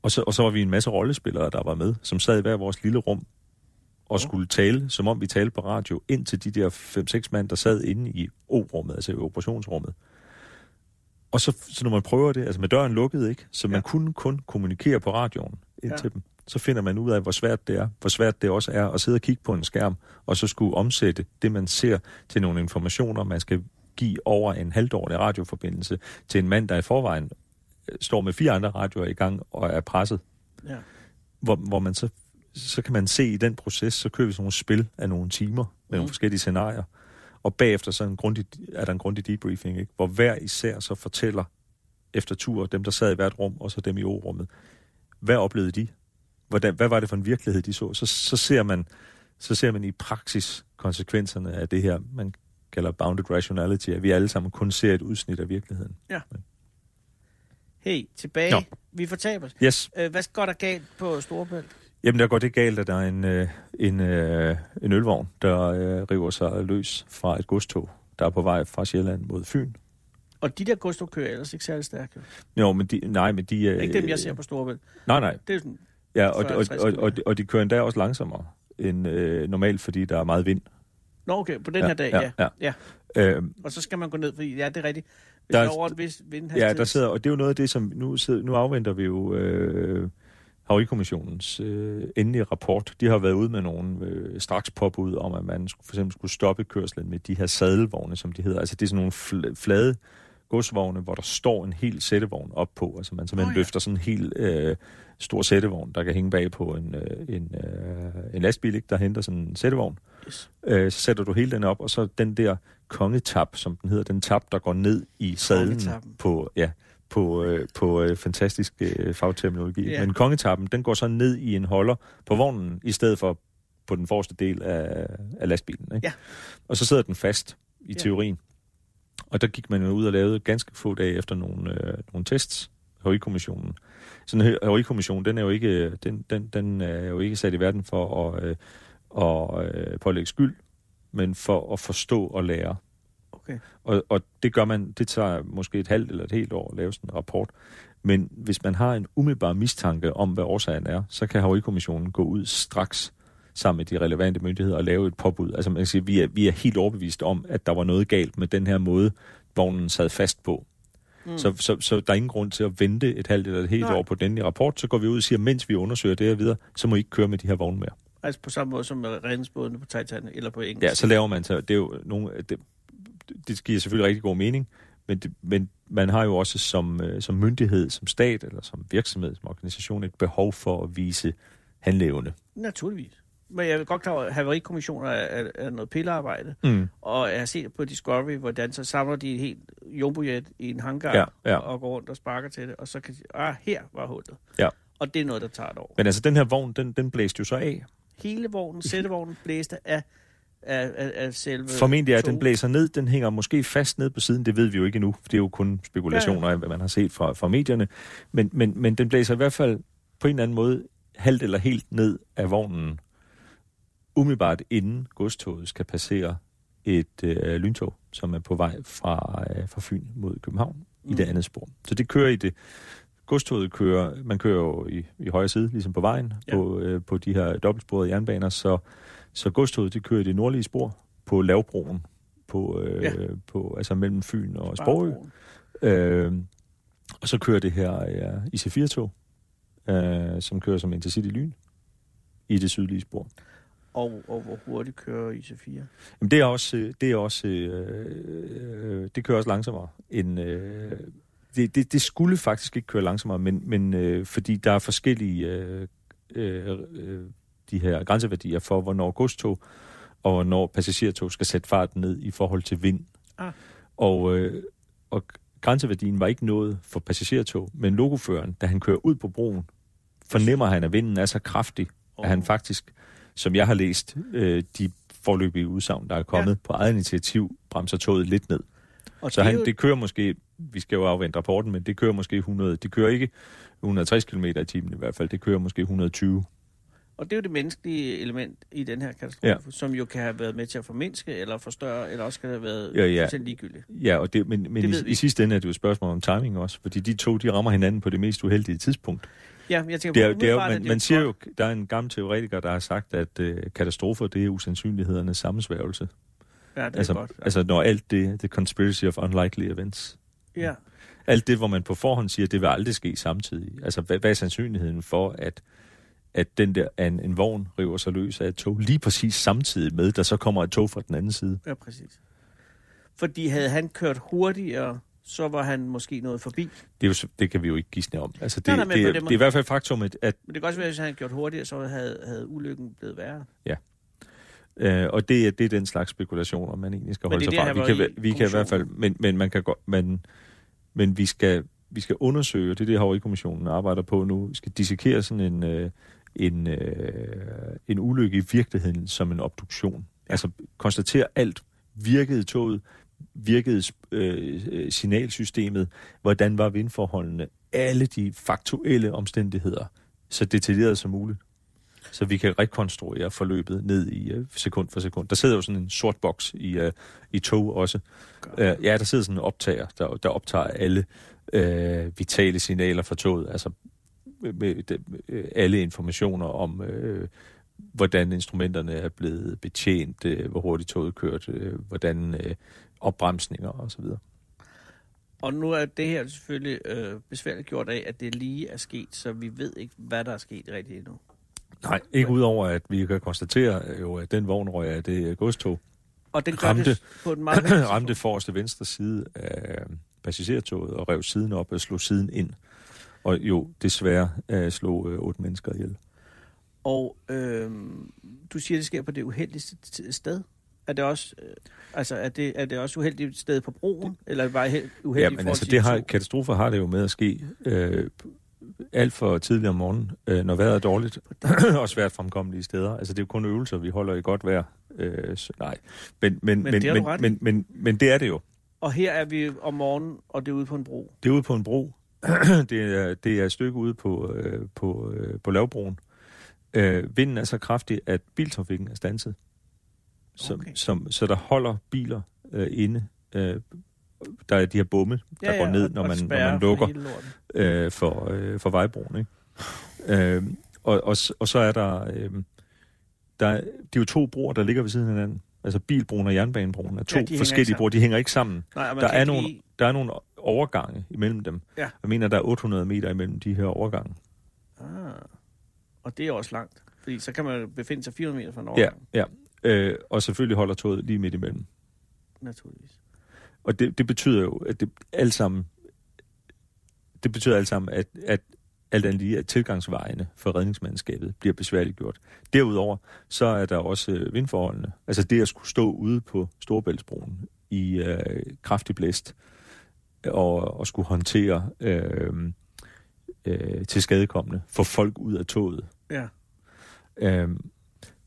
og, så, og så var vi en masse rollespillere, der var med, som sad i hver vores lille rum, og skulle tale, som om vi talte på radio, ind til de der 5-6 mand, der sad inde i O-rummet, altså i operationsrummet. Og så, så når man prøver det, altså med døren lukket, ikke? Så man ja. kunne kun kommunikere på radioen ind ja. til dem så finder man ud af, hvor svært det er, hvor svært det også er at sidde og kigge på en skærm, og så skulle omsætte det, man ser, til nogle informationer, man skal give over en halvdårlig radioforbindelse til en mand, der i forvejen øh, står med fire andre radioer i gang og er presset. Ja. Hvor, hvor man så, så kan man se i den proces, så kører vi sådan nogle spil af nogle timer med mm. nogle forskellige scenarier. Og bagefter så en grundig, er der en grundig debriefing, ikke? hvor hver især så fortæller efter tur, dem der sad i hvert rum, og så dem i O-rummet, hvad oplevede de? Hvordan, hvad var det for en virkelighed, de så, så, så, ser man, så ser man i praksis konsekvenserne af det her, man kalder bounded rationality, at vi alle sammen kun ser et udsnit af virkeligheden. Ja. Hey, tilbage. Nå. Vi fortaber os. Yes. Øh, hvad går der galt på Storebælt? Jamen, der går det galt, at der er en, øh, en, øh, en ølvogn, der øh, river sig løs fra et godstog, der er på vej fra Sjælland mod Fyn. Og de der godstog kører ellers ikke særlig stærkt. jo. Men de, nej, men de... Det Øh, er ikke dem, jeg ser på Storebælt. Nej, nej. Det er sådan, Ja, og, og, 40-50 og, og, og de kører endda også langsommere end øh, normalt, fordi der er meget vind. Nå, okay, på den Ja, her dag, ja, ja. ja. ja. Øhm, Og så skal man gå ned, fordi ja, det er rigtigt. Hvis Der er- er over en vis vindhastighed. ja, der sidder, og det er jo noget af det, som nu, sidder, nu afventer vi jo øh, Havarikommissionens øh, endelige rapport. De har været ude med nogle øh, straks påbud om, at man for eksempel skulle stoppe kørslen med de her sadelvogne, som de hedder. Altså det er sådan nogle fl- flade godsvogne, hvor der står en hel sættevogn op på. Altså man simpelthen oh, ja. løfter sådan en helt øh, stor sættevogn, der kan hænge bag på en, øh, en, øh, en lastbil, ikke? der henter sådan en sættevogn. Yes. Øh, så sætter du hele den op, og så den der kongetap, som den hedder, den tap, der går ned i sadlen på, ja, på, øh, på øh, fantastisk øh, fagterminologi. Ja. Men kongetappen, den går så ned i en holder på vognen, i stedet for på den forreste del af, af lastbilen. Ikke? Ja. Og så sidder den fast i Ja. teorien. Og der gik man jo ud og lavede ganske få dage efter nogle, øh, nogle tests, Havarikommissionen. Sådan en havarikommission, den er jo ikke, den, den, den er jo ikke sat i verden for at, øh, at øh, pålægge skyld, men for at forstå og lære. Okay. Og, og det gør man, det tager måske et halvt eller et helt år at lave sådan en rapport. Men hvis man har en umiddelbar mistanke om, hvad årsagen er, så kan Havarikommissionen gå ud straks sammen med de relevante myndigheder og lave et påbud. Altså man kan sige, vi er, vi er helt overbevist om, at der var noget galt med den her måde, vognen sad fast på. Mm. Så, så, så der er ingen grund til at vente et halvt eller et helt Nej. år på den i rapport. Så går vi ud og siger, mens vi undersøger det her videre, så må I ikke køre med de her vogne mere. Altså på samme måde som med redningsbådene på Titanic, eller på engelsk. Ja, så laver man så, det er jo nogle, det, det giver selvfølgelig rigtig god mening, men, det, men man har jo også som, øh, som myndighed, som stat eller som virksomhed, som organisation, et behov for at vise handleevne. Naturligvis. Men jeg er godt klar over, at havarikommissioner er, er, er noget pillearbejde. Mm. Og jeg har set på Discovery, hvordan så samler de et helt jumbojet i en hangar Ja, ja. og går rundt og sparker til det, og så kan de ah, her var hullet. Ja. Og det er noget, der tager et år. Men altså, den her vogn, den, den blæste jo så af. Hele vognen, sættevognen, blæste af, af, af, af selve... Formentlig er, at den blæser ned. Den hænger måske fast ned på siden. Det ved vi jo ikke endnu. For det er jo kun spekulationer af, hvad man har set fra, fra medierne. Men, men, men den blæser i hvert fald på en eller anden måde halvt eller helt ned af vognen. Umiddelbart inden godstoget skal passere et øh, lyntog, som er på vej fra, øh, fra Fyn mod København mm. i det andet spor. Så det kører i det. Godstoget kører, man kører jo i, i højre side, ligesom på vejen, Ja. på, øh, på de her dobbeltsporede jernbaner, så, så godstoget det kører i det nordlige spor på Lavbroen, på, øh, Ja. på, altså mellem Fyn og Sprogø. Øh, og så kører det her ja, IC4-tog, øh, som kører som Intercity-lyn i det sydlige spor. Og, og hvor hurtigt kører IC4? Jamen, det er også, øh, det er også, øh, øh, det kører også langsommere end, øh, det, det, det skulle faktisk ikke køre langsommere, men, men øh, fordi der er forskellige øh, øh, de her grænseværdier for, hvornår godstog og hvornår passagertog skal sætte farten ned i forhold til vind. Ah. Og, øh, og grænseværdien var ikke nået for passagertog, men logoføreren, da han kører ud på broen, fornemmer han, at vinden er så kraftig, oh. at han faktisk, som jeg har læst, øh, de forløbige udsagn, der er kommet Ja. på eget initiativ, bremser toget lidt ned. Og Så det han, jo- det kører måske, vi skal jo afvente rapporten, men det kører måske 100, det kører ikke 160 km i timen i hvert fald, det kører måske 120. Og det er jo det menneskelige element i den her katastrofe, ja. som jo kan have været med til at formindske eller forstørre, eller også kan have været Ja, ja. fuldstændig ligegyldigt. Ja, og det, men, men Det i, i sidste ende er det jo et spørgsmål om timing også, fordi de to, de rammer hinanden på det mest uheldige tidspunkt. Ja, jeg tænker, Det er, jo- det er jo, man, det man siger jo, der er en gammel teoretiker, der har sagt, at øh, katastrofer, det er usandsynlighedernes sammensværgelse. Ja, det er Altså, godt. altså når alt det, the conspiracy of unlikely events, Ja. alt det, hvor man på forhånd siger, det vil aldrig ske samtidig. Altså, hvad, hvad er sandsynligheden for, at, at den der, en, en vogn river sig løs af et tog, lige præcis samtidig med, der så kommer et tog fra den anden side? Ja, præcis. Fordi havde han kørt hurtigere, så var han måske nået forbi. Det, er jo, det kan vi jo ikke gisne om. Altså, det, Nej, nej, det, er, måde- det er i hvert fald faktum, at, Men det kan også være, at hvis han havde gjort hurtigere, så havde, havde ulykken blevet værre. Øh, og det, er- det er den slags spekulationer, man egentlig skal holde det sig fra. det, Vi kan, vi kan i hvert fald, men, men man kan godt, men, men vi skal, vi skal undersøge, og det er det, Havarikommissionen arbejder på nu, vi skal dissekere sådan en, øh, en, øh, en ulykke i virkeligheden som en obduktion. Ja. Altså konstatere alt. Virkede toget? Virkede øh, øh, signalsystemet? Hvordan var vindforholdene? alle de faktuelle omstændigheder så detaljeret som muligt. Så vi kan rekonstruere forløbet ned i uh, sekund for sekund. Der sidder jo sådan en sort boks i, uh, i tog også. Uh, ja, der sidder sådan en optager, der, der optager alle uh, vitale signaler fra toget. Altså med, de, alle informationer om, uh, hvordan instrumenterne er blevet betjent, uh, hvor hurtigt toget kørt, uh, hvordan uh, opbremsninger og så videre. Og nu er det her selvfølgelig øh, besværligt gjort af, at det lige er sket, så vi ved ikke, hvad der er sket rigtigt endnu. Nej, ikke udover at vi kan konstatere, jo, at den vogn røg af det godstog Og den ramte, det på en meget ramte forreste venstre side af passagertoget og rev siden op og slog siden ind. Og jo, desværre uh, slog uh, otte mennesker ihjel. Og øh, du siger, det sker på det uheldigste sted. Er det også, øh, altså, er det, er det også uheldigt sted på broen? Eller bare he- uheldigt Ja, men altså, det de har, katastrofer har det jo med at ske øh, alt for tidligt om morgenen, øh, når vejret er dårligt, og svært fremkommelige steder. Altså, det er jo kun øvelser, vi holder i godt vejr. Øh, så, nej, men, men, Men men, det men, men, men, men det er det jo. Og her er vi om morgenen, og det er ude på en bro. Det er ude på en bro. det, er, det er et stykke ude på, øh, på, øh, på lavbroen. Øh, vinden er så kraftig, at biltrafikken er stanset. Som, Okay. som, så der holder biler øh, inde. Øh, der er de her bomme, der går ned, når man, når man for lukker lorten. øh, for, øh, for vejbroen. Ikke? øh, og, og, og så er der, øh, der... er- Det er jo to broer, der ligger ved siden af hinanden. Altså bilbroen og jernbanebroen er to Ja, forskellige broer. De hænger ikke sammen. Nej, Der er, nogle, lige- der er nogle overgange imellem dem. Ja. Jeg mener, der er 800 meter imellem de her overgange. Ah, og det er også langt. Fordi så kan man befinde sig 400 meter fra en Ja, overgang, ja. Øh, og selvfølgelig holder toget lige midt imellem. naturligvis. Og det, det betyder jo, at det alt sammen, det betyder alt sammen, at, at alt andet lige, at tilgangsvejene for redningsmandskabet bliver besværligt gjort. Derudover, så er der også øh, vindforholdene. Altså det at skulle stå ude på Storebæltsbroen i øh, kraftig blæst og, og skulle håndtere øh, øh, til skadekommende, få folk ud af toget. Ja. Øh,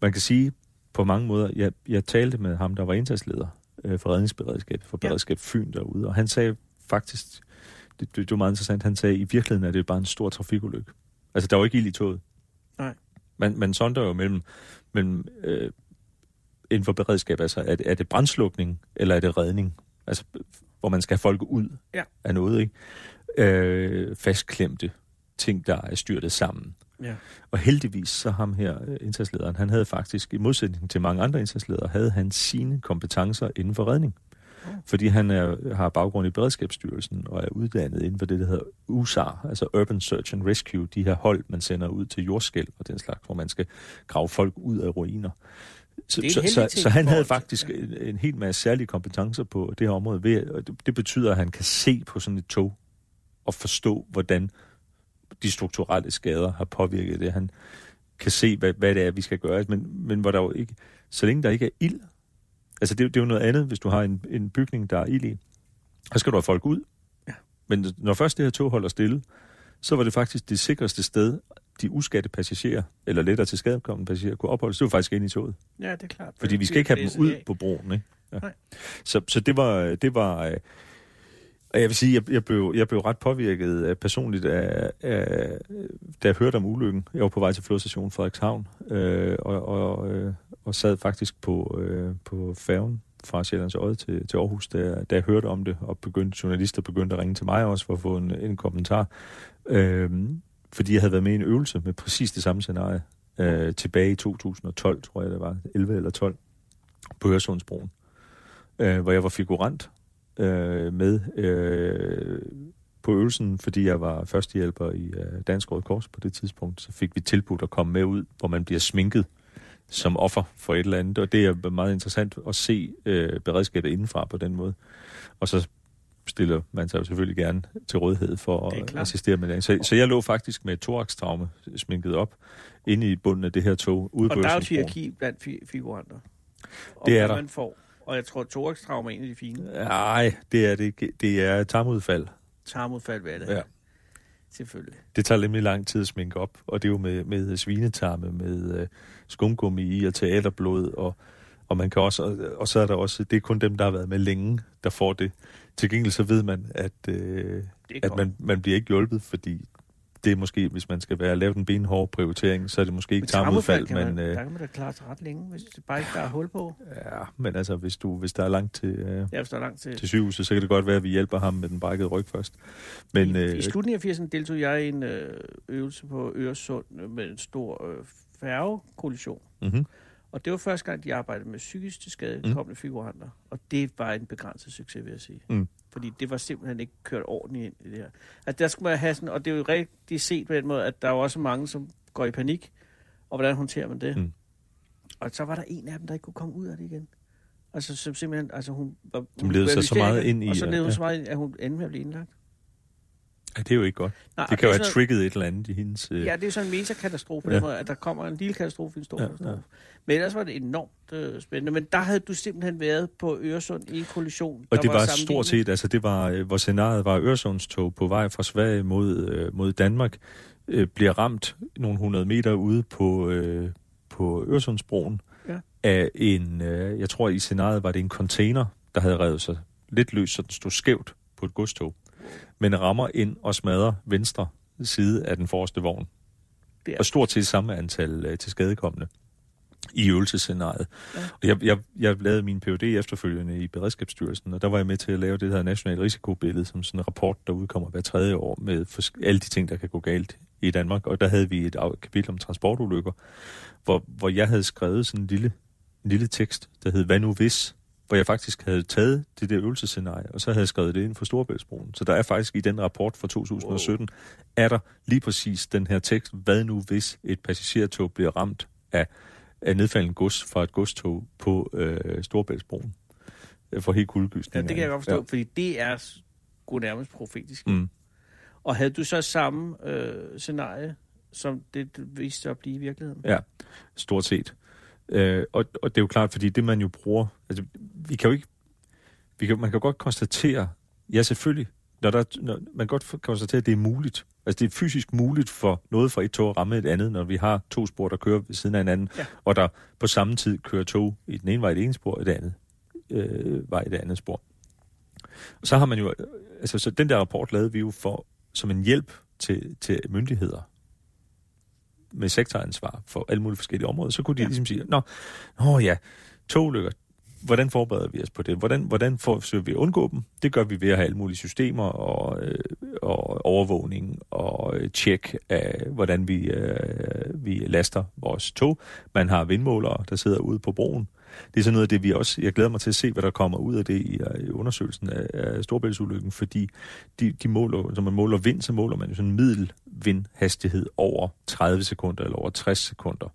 man kan sige på mange måder, jeg, jeg talte med ham, der var indsatsleder øh, for redningsberedskab, for Ja. beredskab Fyn derude, og han sagde faktisk, det, det, det var meget interessant, han sagde, i virkeligheden er det bare en stor trafikulykke. Altså, der var ikke ild i toget. Nej. Man, man sonder jo mellem, mellem øh, inden for beredskab, altså, er det, er det brandslukning, eller er det redning? Altså, hvor man skal have folk ud Ja. af noget, ikke? Øh, fastklemte ting, der er styrtet sammen. Ja. Og heldigvis så ham her, øh, indsatslederen, han havde faktisk, i modsætning til mange andre indsatsledere, havde han sine kompetencer inden for redning. Oh. Fordi han er, har baggrund i Beredskabsstyrelsen og er uddannet inden for det, der hedder USAR, altså Urban Search and Rescue, de her hold, man sender ud til jordskæld og den slags, hvor man skal grave folk ud af ruiner. Så, så, så, så han havde faktisk en, en hel masse særlige kompetencer på det her område. Ved, og det, det betyder, at han kan se på sådan et tog og forstå, hvordan de strukturelle skader har påvirket det. Han kan se, hvad, hvad det er, vi skal gøre. Men, men hvor der jo ikke, så længe der ikke er ild, altså det, det er jo noget andet, hvis du har en, en bygning, der er ild i, så skal du have folk ud. Ja. Men når først det her tog holder stille, så var det faktisk det sikreste sted, de uskatte passagerer, eller lettere til skadekommende passagerer, kunne opholde sig. Det var faktisk inde i toget. Ja, det er klart. Fordi vi skal ikke have dem ud på broen, ikke? Ja. Nej. Så, så det var, det var øh, og jeg vil sige, jeg, jeg, blev, jeg blev ret påvirket uh, personligt af, af, da jeg hørte om ulykken. Jeg var på vej til flodstationen Frederikshavn, øh, og, og, øh, og sad faktisk på, øh, på færgen fra Sjællands Øje til, til Aarhus, da, jeg- da jeg hørte om det, og begyndte, journalister begyndte at ringe til mig også for at få en, en kommentar. Øh, fordi jeg havde været med i en øvelse med præcis det samme scenarie øh, tilbage i 2012, tror jeg det var, 11 eller 12, på Øresundsbroen, øh, hvor jeg var figurant øh, med øh, på øvelsen, fordi jeg var førstehjælper i øh, Dansk Røde Kors på det tidspunkt, så fik vi tilbudt at komme med ud, hvor man bliver sminket som offer for et eller andet, og det er meget interessant at se øh, beredskabet indenfra på den måde. Og så stiller man sig jo selvfølgelig gerne til rådighed for at assistere med det. Så, så jeg lå faktisk med et thorax-traume sminket op inde i bunden af det her tog ude Og på der er jo hierarki blandt fi- figuranter. Og Det er der. man får. Og jeg tror, thorax-trauma er en af de fine. Nej, det er det. Det er tarmudfald. Tarmudfald, hvad er det? Ja. Selvfølgelig. Det tager nemlig lang tid at sminke op, og det er jo med, med svinetarme, med øh, skumgummi i og teaterblod, og, Og man kan også, og- og så er der også, det er kun dem, der har været med længe, der får det. Til gengæld så ved man, at, øh, at man, man bliver ikke hjulpet, fordi det er måske, hvis man skal være lavet en benhård prioritering, så er det måske ikke tarmudfald men, man, øh, der kan man da klare sig ret længe, hvis det bare ikke der er hul på. ja, men altså, hvis, du, hvis der er langt til, øh, Jeg forstår langt til. til sygehuset, så kan det godt være, at vi hjælper ham med den brækkede ryg først. Men I, øh, I slutningen af 80'erne deltog jeg i en øh, øvelse på Øresund med en stor øh, færgekollision. mm-hmm, Og det var første gang, de arbejdede med psykisk til skade Mm. figuranter. Og det var en begrænset succes, vil jeg sige. Mm. Fordi det var simpelthen ikke kørt ordentligt ind i det her. Altså der skulle man have sådan, og det er jo rigtig set på den måde, at der er jo også mange, som går i panik. Og hvordan håndterer man det? Mm. Og så var der en af dem, der ikke kunne komme ud af det igen. Altså som simpelthen, altså hun var... Som levede var sig så meget ind i, Og så levede hun ja. så meget ind, at hun endte med at blive indlagt. Ja, det er jo ikke godt. Nej, Det kan jo have trigget et eller andet i hendes... Øh, Ja, det er jo sådan en metakatastrofe Ja. måde, at der kommer en lille katastrofe i en stor Ja, katastrofe. Ja. Men ellers var det enormt øh, spændende. Men der havde du simpelthen været på Øresund i en kollision. Og det var, sammenlignet- stort set, altså det var, øh, hvor scenariet var Øresundstog på vej fra Sverige mod, øh, mod Danmark, øh, bliver ramt nogle hundrede meter ude på, øh, på Øresundsbroen Ja. af en, øh, jeg tror i scenariet var det en container, der havde revet sig lidt løs, så den stod skævt på et godstog. Men rammer ind og smadrer venstre side af den forreste vogn. Det er- Og stort set samme antal øh, til skadekommende i øvelsescenariet. Ja. Jeg, jeg, jeg lavede min PhD efterfølgende i Beredskabsstyrelsen, og der var jeg med til at lave det her nationale risikobillede, som sådan en rapport, der udkommer hver tredje år med alle de ting, der kan gå galt i Danmark. Og der havde vi et kapitel om transportulykker, hvor, hvor jeg havde skrevet sådan en lille, en lille tekst, der hed Hvad nu hvis? Hvor jeg faktisk havde taget det der øvelsescenarie, og så havde jeg skrevet det ind for Storebæltsbroen. Så der er faktisk i den rapport fra 2017, wow. er der lige præcis den her tekst, hvad nu hvis et passagertog bliver ramt af, af nedfaldende gods fra et godstog på øh, Storebæltsbroen. Øh, For helt kuldegysning. Ja, det kan jeg godt forstå, ja. fordi det er sgu nærmest profetisk. Mm. Og havde du så samme øh, scenarie, som det det viste sig at blive i virkeligheden? Ja, stort set. Øh, og, og det er jo klart, fordi det man jo bruger, altså vi kan jo ikke, vi kan, man kan godt konstatere, ja selvfølgelig, når der, når, man kan godt konstatere, at det er muligt. Altså det er fysisk muligt for noget fra et tog at ramme et andet, når vi har to spor, der kører ved siden af hinanden, Ja. og der på samme tid kører tog i den ene vej i det ene spor, i det andet øh, vej i det andet spor. Og så har man jo, altså så den der rapport lavede vi jo for, som en hjælp til, til myndigheder med sektoransvar for alle mulige forskellige områder, så kunne de Ja. ligesom sige, nå, nå ja, togulykker, hvordan forbereder vi os på det? Hvordan, hvordan forsøger vi at undgå dem? Det gør vi ved at have alle mulige systemer og, øh, og overvågning og øh, tjek af, hvordan vi, øh, vi laster vores tog. Man har vindmålere, der sidder ude på broen. Det er sådan noget af det, vi også... Jeg glæder mig til at se, hvad der kommer ud af det i, øh, i undersøgelsen af, af Storbæltsulykken, fordi de, de måler, når man måler vind, så måler man jo sådan en middelvindhastighed over 30 sekunder eller over 60 sekunder.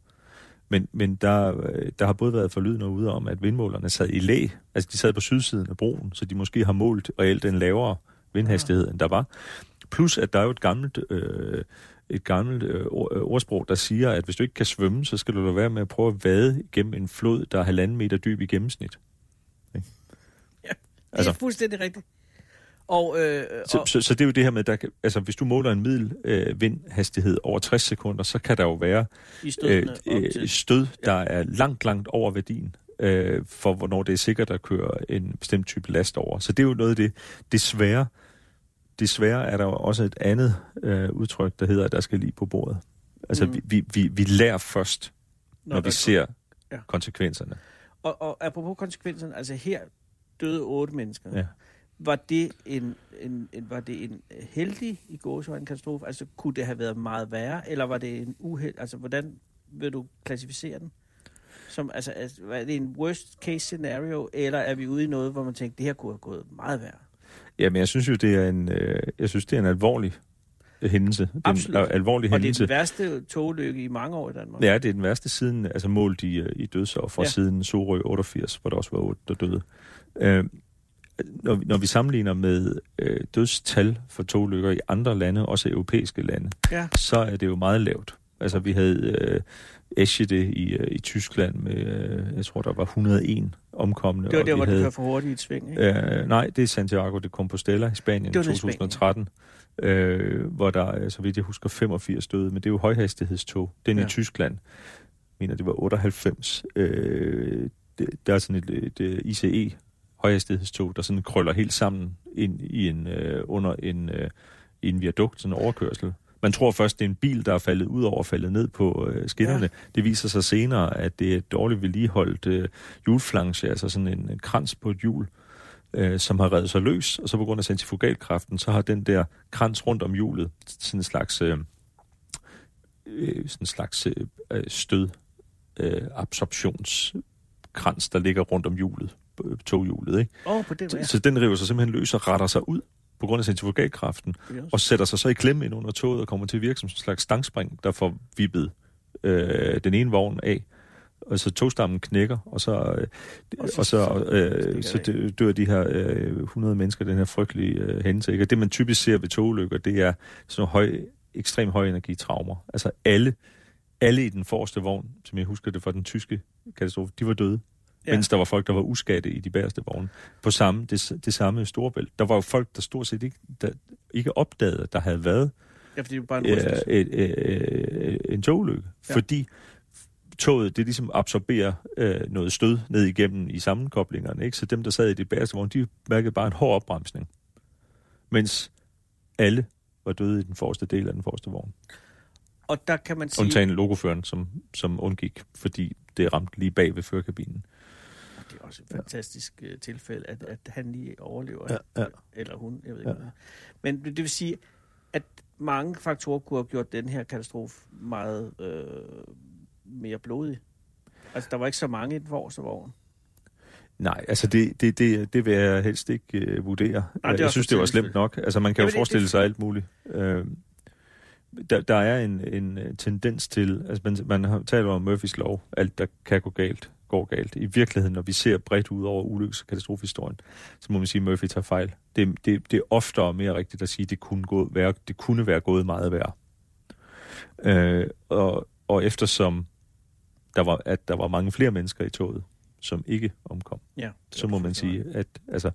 Men, men der, øh, der har både været forlydende ude om, at vindmålerne sad i læ, altså de sad på sydsiden af broen, så de måske har målt reelt en lavere vindhastighed, end der var. Plus, at der er jo et gammelt, øh, et gammelt øh, øh, ordsprog, der siger, at hvis du ikke kan svømme, så skal du da være med at prøve at vade gennem en flod, der er halvanden meter dyb i gennemsnit. Det er Altså- fuldstændig rigtigt. Og, øh, Så, og så, så det er jo det her med, der, kan- altså hvis du måler en middel øh, vindhastighed over 60 sekunder, så kan der jo være øh, øh, til... stød, der er langt, langt over værdien øh, for, hvornår det er sikkert at køre en bestemt type last over. Så det er jo noget af det. Desværre, desværre er der jo også et andet øh, udtryk, der hedder, at der skal lige på bordet. Altså, Mm. mm. vi, vi, vi lærer først, når, når vi ser Ja. konsekvenserne. Og, og apropos konsekvenserne, altså her døde otte mennesker. Ja. Var det en, en, en, var det en heldig i gåsøjne katastrofe? Altså kunne det have været meget værre, eller var det en uheld? Altså hvordan vil du klassificere den? Som, altså, altså, er det en worst case scenario, eller er vi ude i noget, hvor man tænker, det her kunne have gået meget værre? Ja, men jeg synes jo, det er en, øh, jeg synes, det er en alvorlig hændelse. Det er Absolut. en alvorlig Og det er hændelse. den værste togulykke i mange år i Danmark. Ja, det er den værste siden, altså målt i, øh, i dødsoffer, Ja. siden Sorø 88, hvor der også var otte, der døde. Øh, når, vi- når vi sammenligner med øh, dødstal for togulykker i andre lande, også europæiske lande, Ja. så er det jo meget lavt. Altså vi havde øh, Eschede i, øh, i Tyskland med, øh, jeg tror der var 101 omkomne. Det var der, hvor det havde, kører for hurtigt i et sving, ikke? Øh, nej, det er Santiago de Compostela i Spanien Det i var det i Spanien. 2013, øh, hvor der, er, så vidt jeg husker, 85 døde, men det er jo højhastighedstog. Den Ja. i Tyskland, jeg mener det var 98. Øh, det, der er sådan et, et, et ICE, højhastighedstog, der sådan krøller helt sammen ind i en, øh, under en, øh, en viadukt, sådan en overkørsel. Man tror først, det er en bil, der er faldet ud over og faldet ned på øh, skinnerne. Ja. Det viser sig senere, at det er et dårligt vedligeholdt øh, hjulflanche, altså sådan en, en krans på et hjul, øh, som har reddet sig løs, og så på grund af centrifugalkraften, så har den der krans rundt om hjulet sådan en slags, øh, øh, sådan en slags øh, stød øh, absorptionskrans, der ligger rundt om hjulet, øh, toghjulet. Ikke? Oh, på den Så, måde. så den river sig simpelthen løs og retter sig ud på grund af centrifugalkraften, Ja. og sætter sig så i klemme ind under toget og kommer til at virke som en slags stangspring, der får vippet øh, den ene vogn af, og så togstammen knækker, og så, øh, Og så- og så, øh, så dør de her øh, 100 mennesker, den her frygtelige øh, hændelse. Ikke? Og det, man typisk ser ved togulykker, det er sådan nogle høj, ekstrem høj energitraumer. Altså alle, alle i den forreste vogn, som jeg husker det fra den tyske katastrofe, de var døde. Ja. Mens der var folk, der var uskatte i de bagerste vogne. På samme, det, det samme storbælt. Der var jo folk, der stort set ikke, der ikke opdagede, der havde været Ja, fordi det er bare en øh, øh, øh, en togulykke. Ja. Fordi toget, det ligesom absorberer øh, noget stød ned igennem i sammenkoblingerne. Ikke? Så dem, der sad i de bagerste vogne, de mærkede bare en hård opbremsning. Mens alle var døde i den forreste del af den forreste vogn. Og der kan man sige... Undtagen logoføren, som, som undgik, fordi det ramte lige bag ved førkabinen. Det også et fantastisk uh, tilfælde, at, at han lige overlever. Ja, ja. Eller hun, jeg ved ikke. Ja. Ja. Men det vil sige, at mange faktorer kunne have gjort den her katastrofe meget øh, mere blodig. Altså, der var ikke så mange i den forreste vogn. Nej, altså det, det, det, det vil jeg helst ikke øh, vurdere. det er jeg synes, for det var slemt nok. Altså man kan Jamen, jo det- forestille det- sig alt muligt. Øh, der, der er en, en øh, tendens til, altså man, man talt om Murphys lov, alt der kan gå galt, går galt. I virkeligheden, når vi ser bredt ud over ulykkes- og katastrofehistorien, så må man sige, at Murphy tager fejl. Det, det, det er oftere mere rigtigt at sige, at det kunne, gå, være, det kunne være gået meget værre. Øh, og, og eftersom der var, at der var mange flere mennesker i toget, som ikke omkom, Ja, så må man sige, at altså,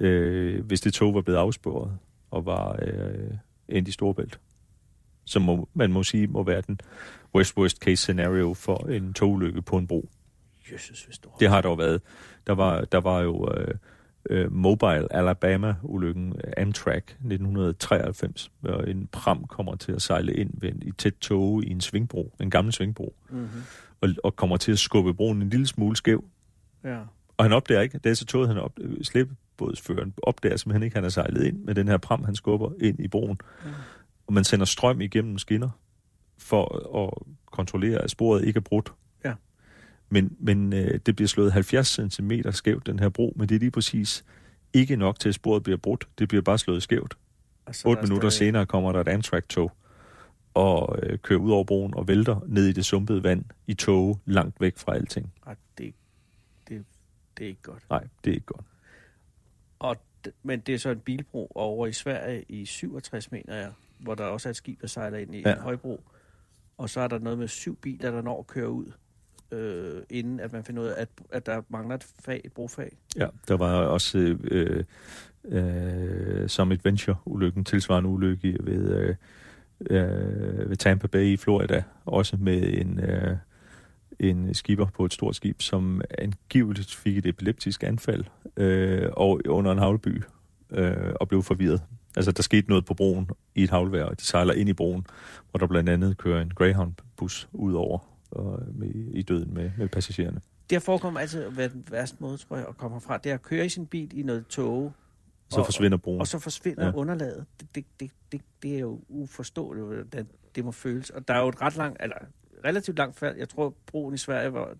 øh, hvis det tog var blevet afsporet og var øh, endt i Storbælt, så må man må sige, må være den worst, worst case scenario for en togulykke på en bro. Jesus, hvis du Det har jo været. Der var, der var jo øh, øh, Mobile Alabama-ulykken Amtrak 1993, hvor en pram kommer til at sejle ind ved en, i tæt tog i en svingbro, en gammel svingbro, Mm-hmm. og, og kommer til at skubbe broen en lille smule skæv. Ja. Og han opdager ikke, det er så toget, han op, øh, slæbebådsføreren opdager simpelthen ikke, han er sejlet ind med den her pram, han skubber ind i broen. Mm. Og man sender strøm igennem skinner for at kontrollere, at sporet ikke er brudt. Men, men øh, det bliver slået 70 cm skævt, den her bro, men det er lige præcis ikke nok til, at sporet bliver brudt. Det bliver bare slået skævt. Og så 8 der er minutter stadig- senere kommer der et Amtrak-tog og øh, kører ud over broen og vælter ned i det sumpede vand i tog langt væk fra alting. Ej, det, det, det er ikke godt. Nej, det er ikke godt. Og, men det er så en bilbro over i Sverige i 67, mener jeg, hvor der også er et skib, der sejler ind i. Ja. en højbro. Og så er der noget med syv biler, der når at køre ud, øh, inden at man finder ud af, at, at der mangler et fag, et brofag. Ja, der var også øh, øh, som et venture-ulykken, tilsvarende ulykke ved, øh, øh, ved Tampa Bay i Florida, også med en, øh, en skipper på et stort skib, som angiveligt fik et epileptisk anfald øh, og under en havleby øh, og blev forvirret. Altså, der skete noget på broen i et havlvejr, og de sejler ind i broen, hvor der blandt andet kører en Greyhound-bus ud over og med, i døden med, med passagererne. Det har forekommet altid at være den værste måde, tror jeg, at komme herfra. Det er at køre i sin bil i noget tog, Så Og- forsvinder broen. og så forsvinder ja. Ja. underlaget. Det, det, det, det, det er jo uforståeligt, hvordan det må føles. Og der er jo et ret langt, eller relativt langt fald. Jeg tror, broen i Sverige var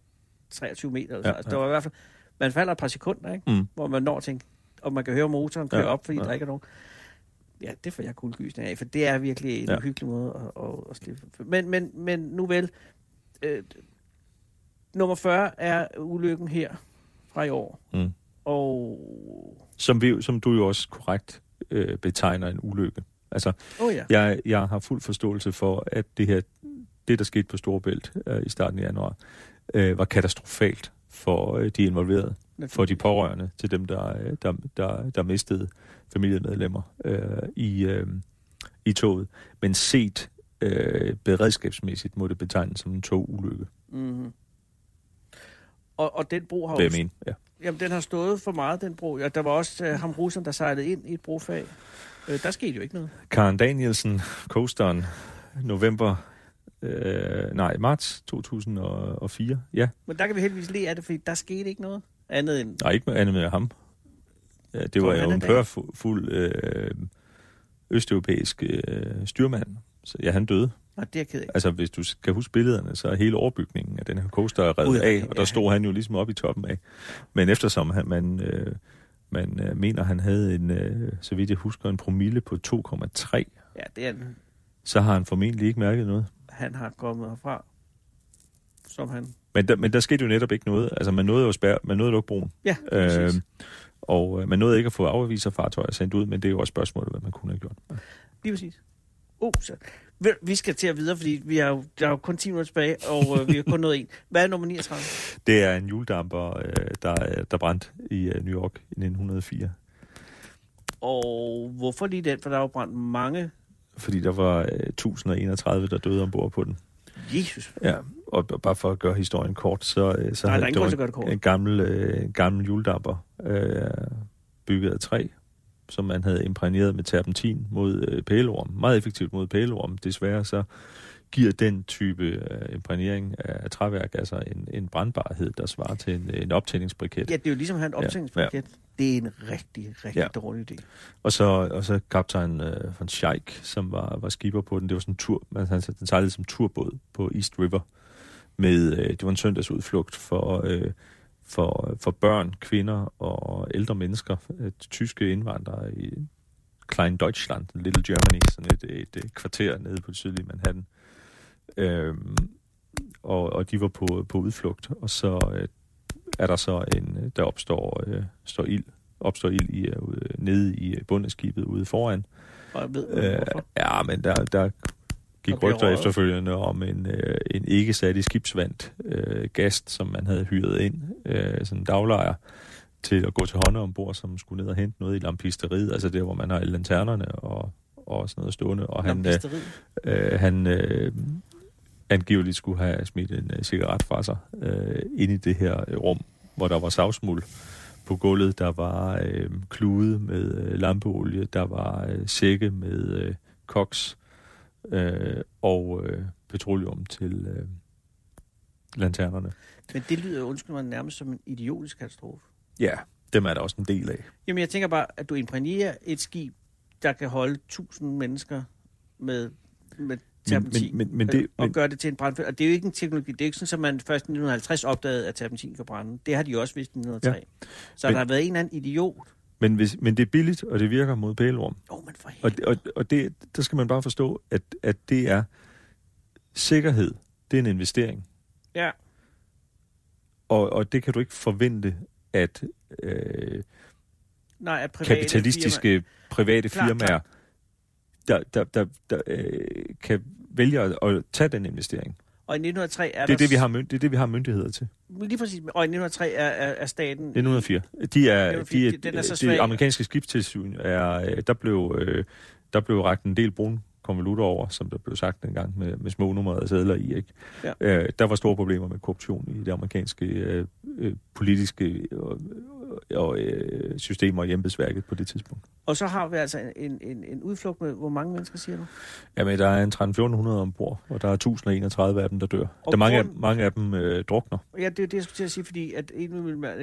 23 meter. Eller Ja, så. Altså, ja. der var i hvert fald, man falder et par sekunder, ikke? Mm. hvor man når at tænke, og man kan høre motoren køre ja, Ja, op, fordi ja. ja. der ikke er nogen. Ja, det får jeg kuldegysning af, for det er virkelig en ja. Ja. uhyggelig måde at, at, at slippe. Men, men, men nu vel, øh, nummer 40 er ulykken her fra i år. Mm. Og, Som, vi, som du jo også korrekt øh, betegner en ulykke. Altså, oh ja, jeg, jeg har fuld forståelse for, at det her, det der skete på Storebælt øh, i starten af januar, øh, var katastrofalt for øh, de involverede, for de pårørende til dem, der, øh, der, der, der mistede familiemedlemmer øh, i, øh, i toget. Men set øh, beredskabsmæssigt må det betegnes som en togulykke. Mm-hmm. Og, og den bro har jo jeg mene. Ja. Jamen, den har stået for meget, den bro. Ja, der var også uh, ham russeren, der sejlede ind i et brofag. Uh, der skete jo ikke noget. Karen Danielsen, coasteren, november, øh, nej, marts 2004. Ja, Men der kan vi heldigvis le af det, fordi der skete ikke noget andet end... nej, ikke med andet med ham. Ja, det var jo en pørfuld øh, østeuropæisk øh, styrmand. Så ja, han døde. Nej, det er ked af. Altså, hvis du kan huske billederne, så er hele overbygningen af den her coaster er revet Ud af, af, og der ja. stod han jo ligesom oppe i toppen af. Men eftersom han, man, øh, man øh, mener, han havde en, øh, så vidt jeg husker, en promille på 2,3, Ja, det er den. så har han formentlig ikke mærket noget. Han har kommet herfra, som han... Men der, men der skete jo netop ikke noget. Altså, man nåede jo at spærre, man nåede at lukke broen. Ja, Øh, og øh, man nåede ikke at få afviserfartøjer sendt ud, men det er jo også spørgsmålet, hvad man kunne have gjort. Lige præcis. Uh, så. Vi skal til at videre, fordi vi har jo, der er jo kun 10 minutter tilbage, og øh, vi har kun nået en. Hvad er nummer 39? Det er en juledamper, øh, der, der brændte i øh, New York i 1904. Og hvorfor lige den? For der er jo brændt mange... Fordi der var øh, 1031, der døde ombord på den. Jesus. Ja, og og bare for at gøre historien kort, så, øh, så Nej, der er havde- gøre det kort. en gammel, øh, en gammel juledamper, øh, bygget af træ, som man havde imprægneret med terpentin mod øh, pæleorm. Meget effektivt mod pæleorm. Desværre så giver den type øh, imprægnering af træværk altså en, en brandbarhed, der svarer til en, en optændingsbriket. Ja, det er jo ligesom at have en Ja, optændingspaket. Ja. Det er en rigtig, rigtig Ja. ja. dårlig idé. Og så, og så kaptajn øh, von Scheik, som var, var skipper på den. Det var sådan en tur, man, han, den sejlede som turbåd på East River. Med, øh, det var en søndagsudflugt for, øh, for, for børn, kvinder og ældre mennesker, øh, tyske indvandrere i Klein Deutschland, Little Germany, sådan et, et, kvarter nede på det sydlige Manhattan. Øhm, og, og de var på, på udflugt, og så øh, er der så en, der opstår øh, står ild, opstår ild i, øh, nede i øh, bundeskibet ude foran. Og jeg ved, Øh, hvorfor. ja, men der, der gik rygter efterfølgende om en, øh, en ikke sat i skibsvandt øh, gast, som man havde hyret ind, øh, sådan en daglejer, til at gå til hånden ombord, som skulle ned og hente noget i lampisteriet, altså der, hvor man har alle lanternerne og, og sådan noget stående. Og han, øh, øh, han øh, angiveligt skulle have smidt en øh, cigaret fra sig øh, ind i det her øh, rum, hvor der var savsmuld på gulvet. Der var øh, klude med øh, lampeolie, der var øh, sække med øh, koks øh, og øh, petroleum til øh, lanternerne. Men det lyder, undskyld mig, nærmest som en idiotisk katastrofe. Ja, dem er der også en del af. Jamen, jeg tænker bare, at du imprægnerer et skib, der kan holde 1000 mennesker med, med terpentin. men- men det- øh, og men- gøre det til en brandfælde. Og det er jo ikke en teknologi. Det er ikke sådan, at man først i 1950 opdagede, at terpentin kan brænde. Det har de også vidst i 1903. Ja. Så Men- der har været en eller anden idiot. Men, hvis, men det er billigt, og det virker mod pæleorm. Oh, men for Og, helvede. og, og det, der skal man bare forstå, at, at det er sikkerhed. Det er en investering. Ja. Og, og det kan du ikke forvente, at øh, Nej, at private kapitalistiske firmaer- private firmaer, der, der, der, der øh, kan vælge at, at tage den investering. Og i 1903 er Det er det, vi har, det er det, vi har myndigheder til. Lige præcis. Og i 1903 er, er, er staten... 1904. De er, 1904, de, den er så det svag. amerikanske skibstilsyn er, øh, der blev, øh, der blev ragt en del brun konvolutter over, som der blev sagt engang, med, med små nummerede sædler i. Ikke? Ja. Øh, der var store problemer med korruption i det amerikanske øh, øh, politiske og, og øh, systemer i embedsværket på det tidspunkt. Og så har vi altså en, en, en udflugt med... Hvor mange mennesker, siger du? Jamen, der er en 1300 ombord, og der er 1031 af dem, der dør. der er mange, af, grund- mange af dem øh, drukner. Ja, det er det, jeg skulle til at sige, fordi at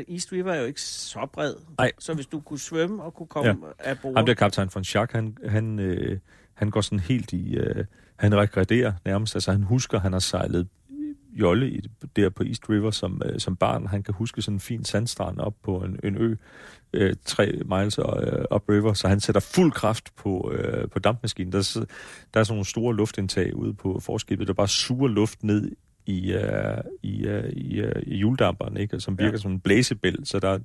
East River er jo ikke så bred. Nej. Så hvis du kunne svømme og kunne komme ja. af bord... Ham der kaptajn von Schack, han, han, øh, han går sådan helt i... Øh, han regrederer nærmest. Altså, han husker, han har sejlet jolle i, der på East River som, øh, som barn. Han kan huske sådan en fin sandstrand op på en, en ø, øh, tre miles øh, up river, så han sætter fuld kraft på, øh, på dampmaskinen. Der, så- der er sådan nogle store luftindtag ude på forskibet, der bare suger luft ned i, uh, i, uh, i, uh, i hjuldamperen, ikke? som virker ja. Som en blæsebæl. Så der,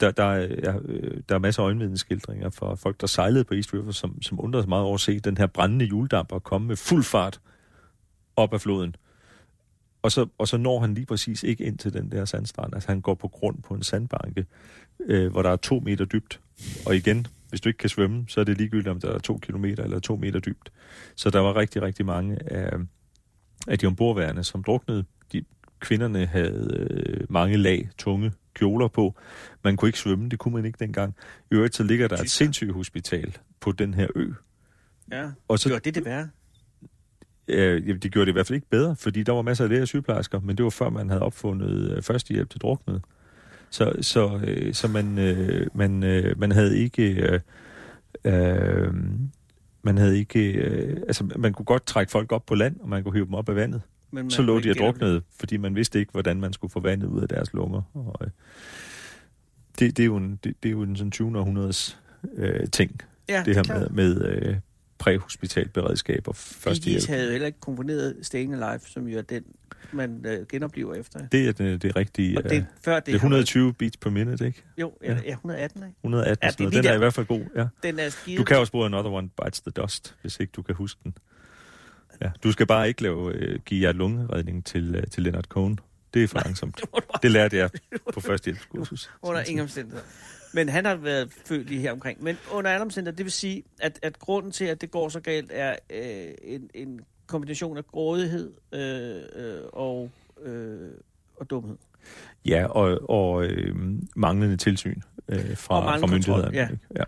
der, der, er, øh, der er masser af øjenvidensskildringer fra folk, der sejlede på East River, som, som undrede sig meget over at se den her brændende hjuldamper komme med fuld fart op ad floden. Og så, og så når han lige præcis ikke ind til den der sandstrand. Altså han går på grund på en sandbanke, øh, hvor der er to meter dybt. Og igen, hvis du ikke kan svømme, så er det ligegyldigt, om der er to kilometer eller to meter dybt. Så der var rigtig, rigtig mange af, af de ombordværende, som druknede. De, Kvinderne havde øh, mange lag, tunge kjoler på. Man kunne ikke svømme, det kunne man ikke dengang. I øvrigt så ligger der et sindssygt hospital på den her ø. Ja. Og så, Gjorde det det værre? øh, jamen, det gjorde det i hvert fald ikke bedre, fordi der var masser af læger og sygeplejersker, men det var før man havde opfundet øh, førstehjælp til druknede. Så, så, øh, så man, øh, man, øh, man havde ikke... Øh, øh, man havde ikke... Øh, altså, man kunne godt trække folk op på land, og man kunne hive dem op af vandet. Men man så lå de og druknede, fordi man vidste ikke, hvordan man skulle få vandet ud af deres lunger. Og, øh, det, det, er jo en, det, det er jo en sådan 20. århundredes øh, ting, Ja, det her er klart. med, med øh, præhospitalt beredskab og Bee Gees førstehjælp. havde jo heller ikke komponeret Staying Alive, som jo er den, man øh, genoplever efter. Det er det, det rigtige. Og øh, det, før det, det er har man- 120 beats per minute, ikke? Jo, ja, ja 118, ikke? 118, Ja, ja, det er den lige er der. i hvert fald god. Ja. Den er skide. Du kan også bruge Another One Bites the Dust, hvis ikke du kan huske den. Ja. Du skal bare ikke lave, øh, give jer lungeredning til, øh, til Leonard Cohen. Det er for langsomt. Det lærte jeg på førstehjælpskursus. Under ingen omstændigheder. Men han har været født lige her omkring. Men under alle omstændigheder, det vil sige, at, at grunden til, at det går så galt, er øh, en, en kombination af grådighed øh, øh, og, øh, og dumhed. Ja, og, og øh, manglende tilsyn øh, fra, Og manglende fra myndighederne. kontrol, ja. ja.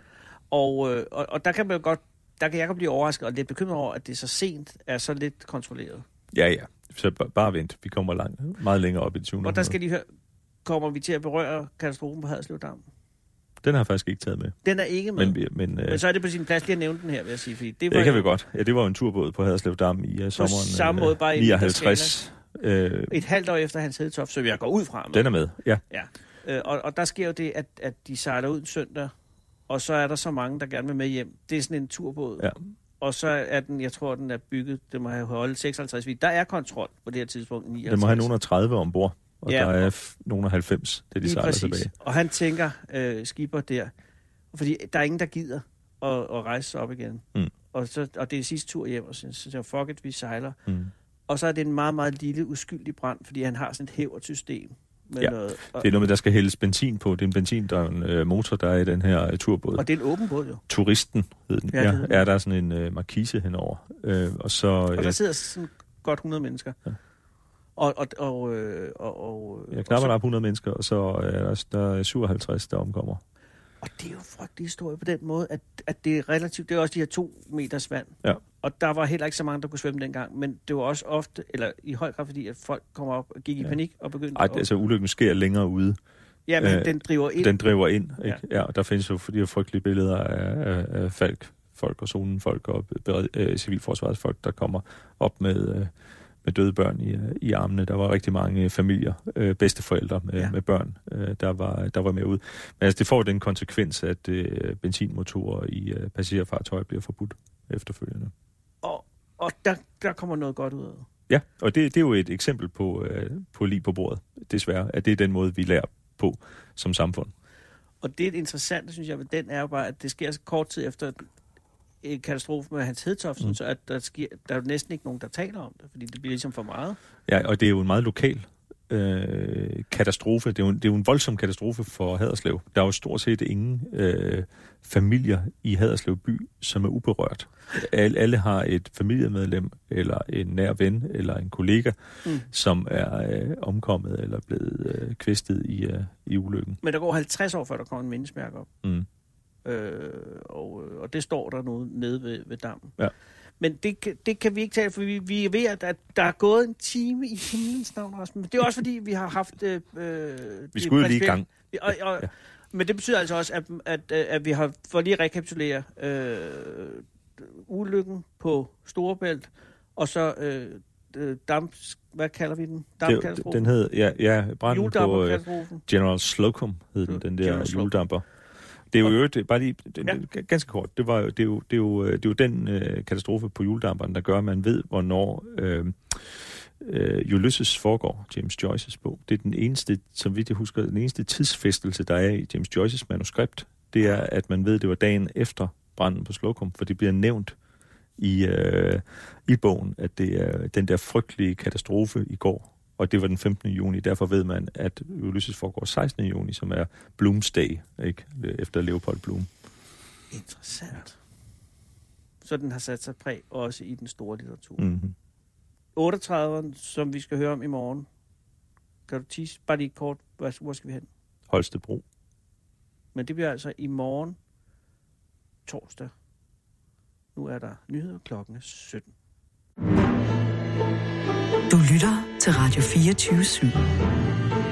Og, øh, og, og der kan man jo godt, der kan jeg godt blive overrasket og lidt bekymret over, at det så sent er så lidt kontrolleret. Ja, ja. Så bare vent. Vi kommer langt, meget længere op i det 20. Og der skal de høre, kommer vi til at berøre katastrofen på Haderslev Dam? Den har jeg faktisk ikke taget med. Den er ikke med. Men, Men, vi- men, øh, men så er det på sin plads lige at nævne den her, vil jeg sige. Fordi det var det kan jo vi godt. Ja, det var jo en turbåd på Haderslev Dam i uh, sommeren samme øh, måde, bare i mindre 59. Øh, et halvt år efter hans hedetoft, så jeg går ud fra. den er med, ja. Ja. Øh, og, og der sker jo det, at, at de sejler ud en søndag, og så er der så mange, der gerne vil med hjem. Det er sådan en turbåd. Ja. Og så er den, jeg tror, den er bygget, det må have holdt 56 feet. Der er kontrol på det her tidspunkt. 59. Den må have nogen af 30 ombord, og Ja, der er f- nogen af 90, da de sejler tilbage. Og han tænker, øh, skipper der, fordi der er ingen, der gider at, at rejse sig op igen. Mm. Og, så, og det er sidste tur hjem, og så, så fuck it, vi sejler. Mm. Og så er det en meget, meget lille, uskyldig brand, fordi han har sådan et hævert-system. Med Ja, noget, og, Det er noget med, der skal hældes benzin på. Det er en benzindreven øh, motor, der er i den her øh, turbåd. og det er en åben båd jo. Turisten hed den. Ja, Ja, ja, den. er der sådan en øh, markise henover. Øh, og så... Og der Øh, sidder sådan godt 100 mennesker. Ja. Og, og, og, øh, og, og, ja, og, knapper så, op 100 mennesker, og så er der, der er 57, der omkommer. Og det er jo en frygtelig historie på den måde, at, at det er relativt, det er også de her to meters vand. Ja. Og der var heller ikke så mange, der kunne svømme dengang, men det var også ofte, eller i høj grad fordi, at folk kommer op og gik i Ja. panik og begyndte Ej, at... altså ulykken sker længere ude. Ja, men øh, den driver ind. Den driver ind, ikke? Ja. ja og der findes jo de her frygtelige billeder af, af, af falk, folk og zonenfolk og bered, øh, civilforsvarsfolk, der kommer op med, øh, med døde børn i, øh, i armene. Der var rigtig mange familier, øh, bedsteforældre med, ja. med børn, øh, der, var, der var med ud. Men altså, det får den konsekvens, at øh, benzinmotorer i øh, passagerfartøjer bliver forbudt efterfølgende. Og, og der, der kommer noget godt ud af det. Ja, og det, det er jo et eksempel på, øh, på lige på bordet, desværre, at det er den måde, vi lærer på som samfund. Og det er interessant, synes jeg, ved den er jo bare, at det sker så kort tid efter en katastrofe med hans hedtoft, mm. så at der, sker, der er næsten ikke nogen, der taler om det, fordi det bliver ligesom for meget. Ja, og det er jo en meget lokal øh, katastrofe. Det er, jo, det er jo en voldsom katastrofe for Haderslev. Der er jo stort set ingen øh, familier i Haderslev by, som er uberørt. Alle, alle har et familiemedlem, eller en nær ven, eller en kollega, mm. som er øh, omkommet eller blevet øh, kvæstet i, øh, i ulykken. Men der går 50 år, før der kommer en mindesmærke op. Mm. Øh, og, øh, og det står der nu nede ved, ved dammen. Ja. Men det, kan- det kan vi ikke tale, for vi, vi er ved, at der er gået en time i himlens navn, Rasmus. Det er også fordi, vi har haft... Øh, øh, Vi skulle lige i gang. Og, og, Ja. Men det betyder altså også, at, at, at, at vi har, for lige at rekapitulere, øh, ulykken på Storebælt, og så øh, øh, damps... Hvad kalder vi den? Dampkatastrofen? den hed, ja, ja branden på øh. General Slocum, hed den, den General der Slocum. Det er jo øvrigt, bare lige, det, Ja. ganske kort, det, var, jo- det, er jo, det, er jo, det er jo den øh, katastrofe på juledamperen, der gør, at man ved, hvornår øh, øh, Ulysses foregår, James Joyce's bog. Det er den eneste, som vidt jeg husker, den eneste tidsfæstelse, der er i James Joyce's manuskript. Det er, at man ved, det var dagen efter branden på Slocum, for det bliver nævnt i, øh, i bogen, at det er den der frygtelige katastrofe i går, og det var den 15. juni. Derfor ved man, at Ulysses foregår 16. juni, som er Bloomsday, ikke? efter Leopold Bloom. Interessant. Så den har sat sig præg også i den store litteratur. Mm-hmm. 38'eren, som vi skal høre om i morgen, Kan du tease bare lige kort, hvor skal vi hen? Holstebro. Men det bliver altså i morgen torsdag. Nu er der nyheder klokken er 17. Du lytter til Radio 24 /7.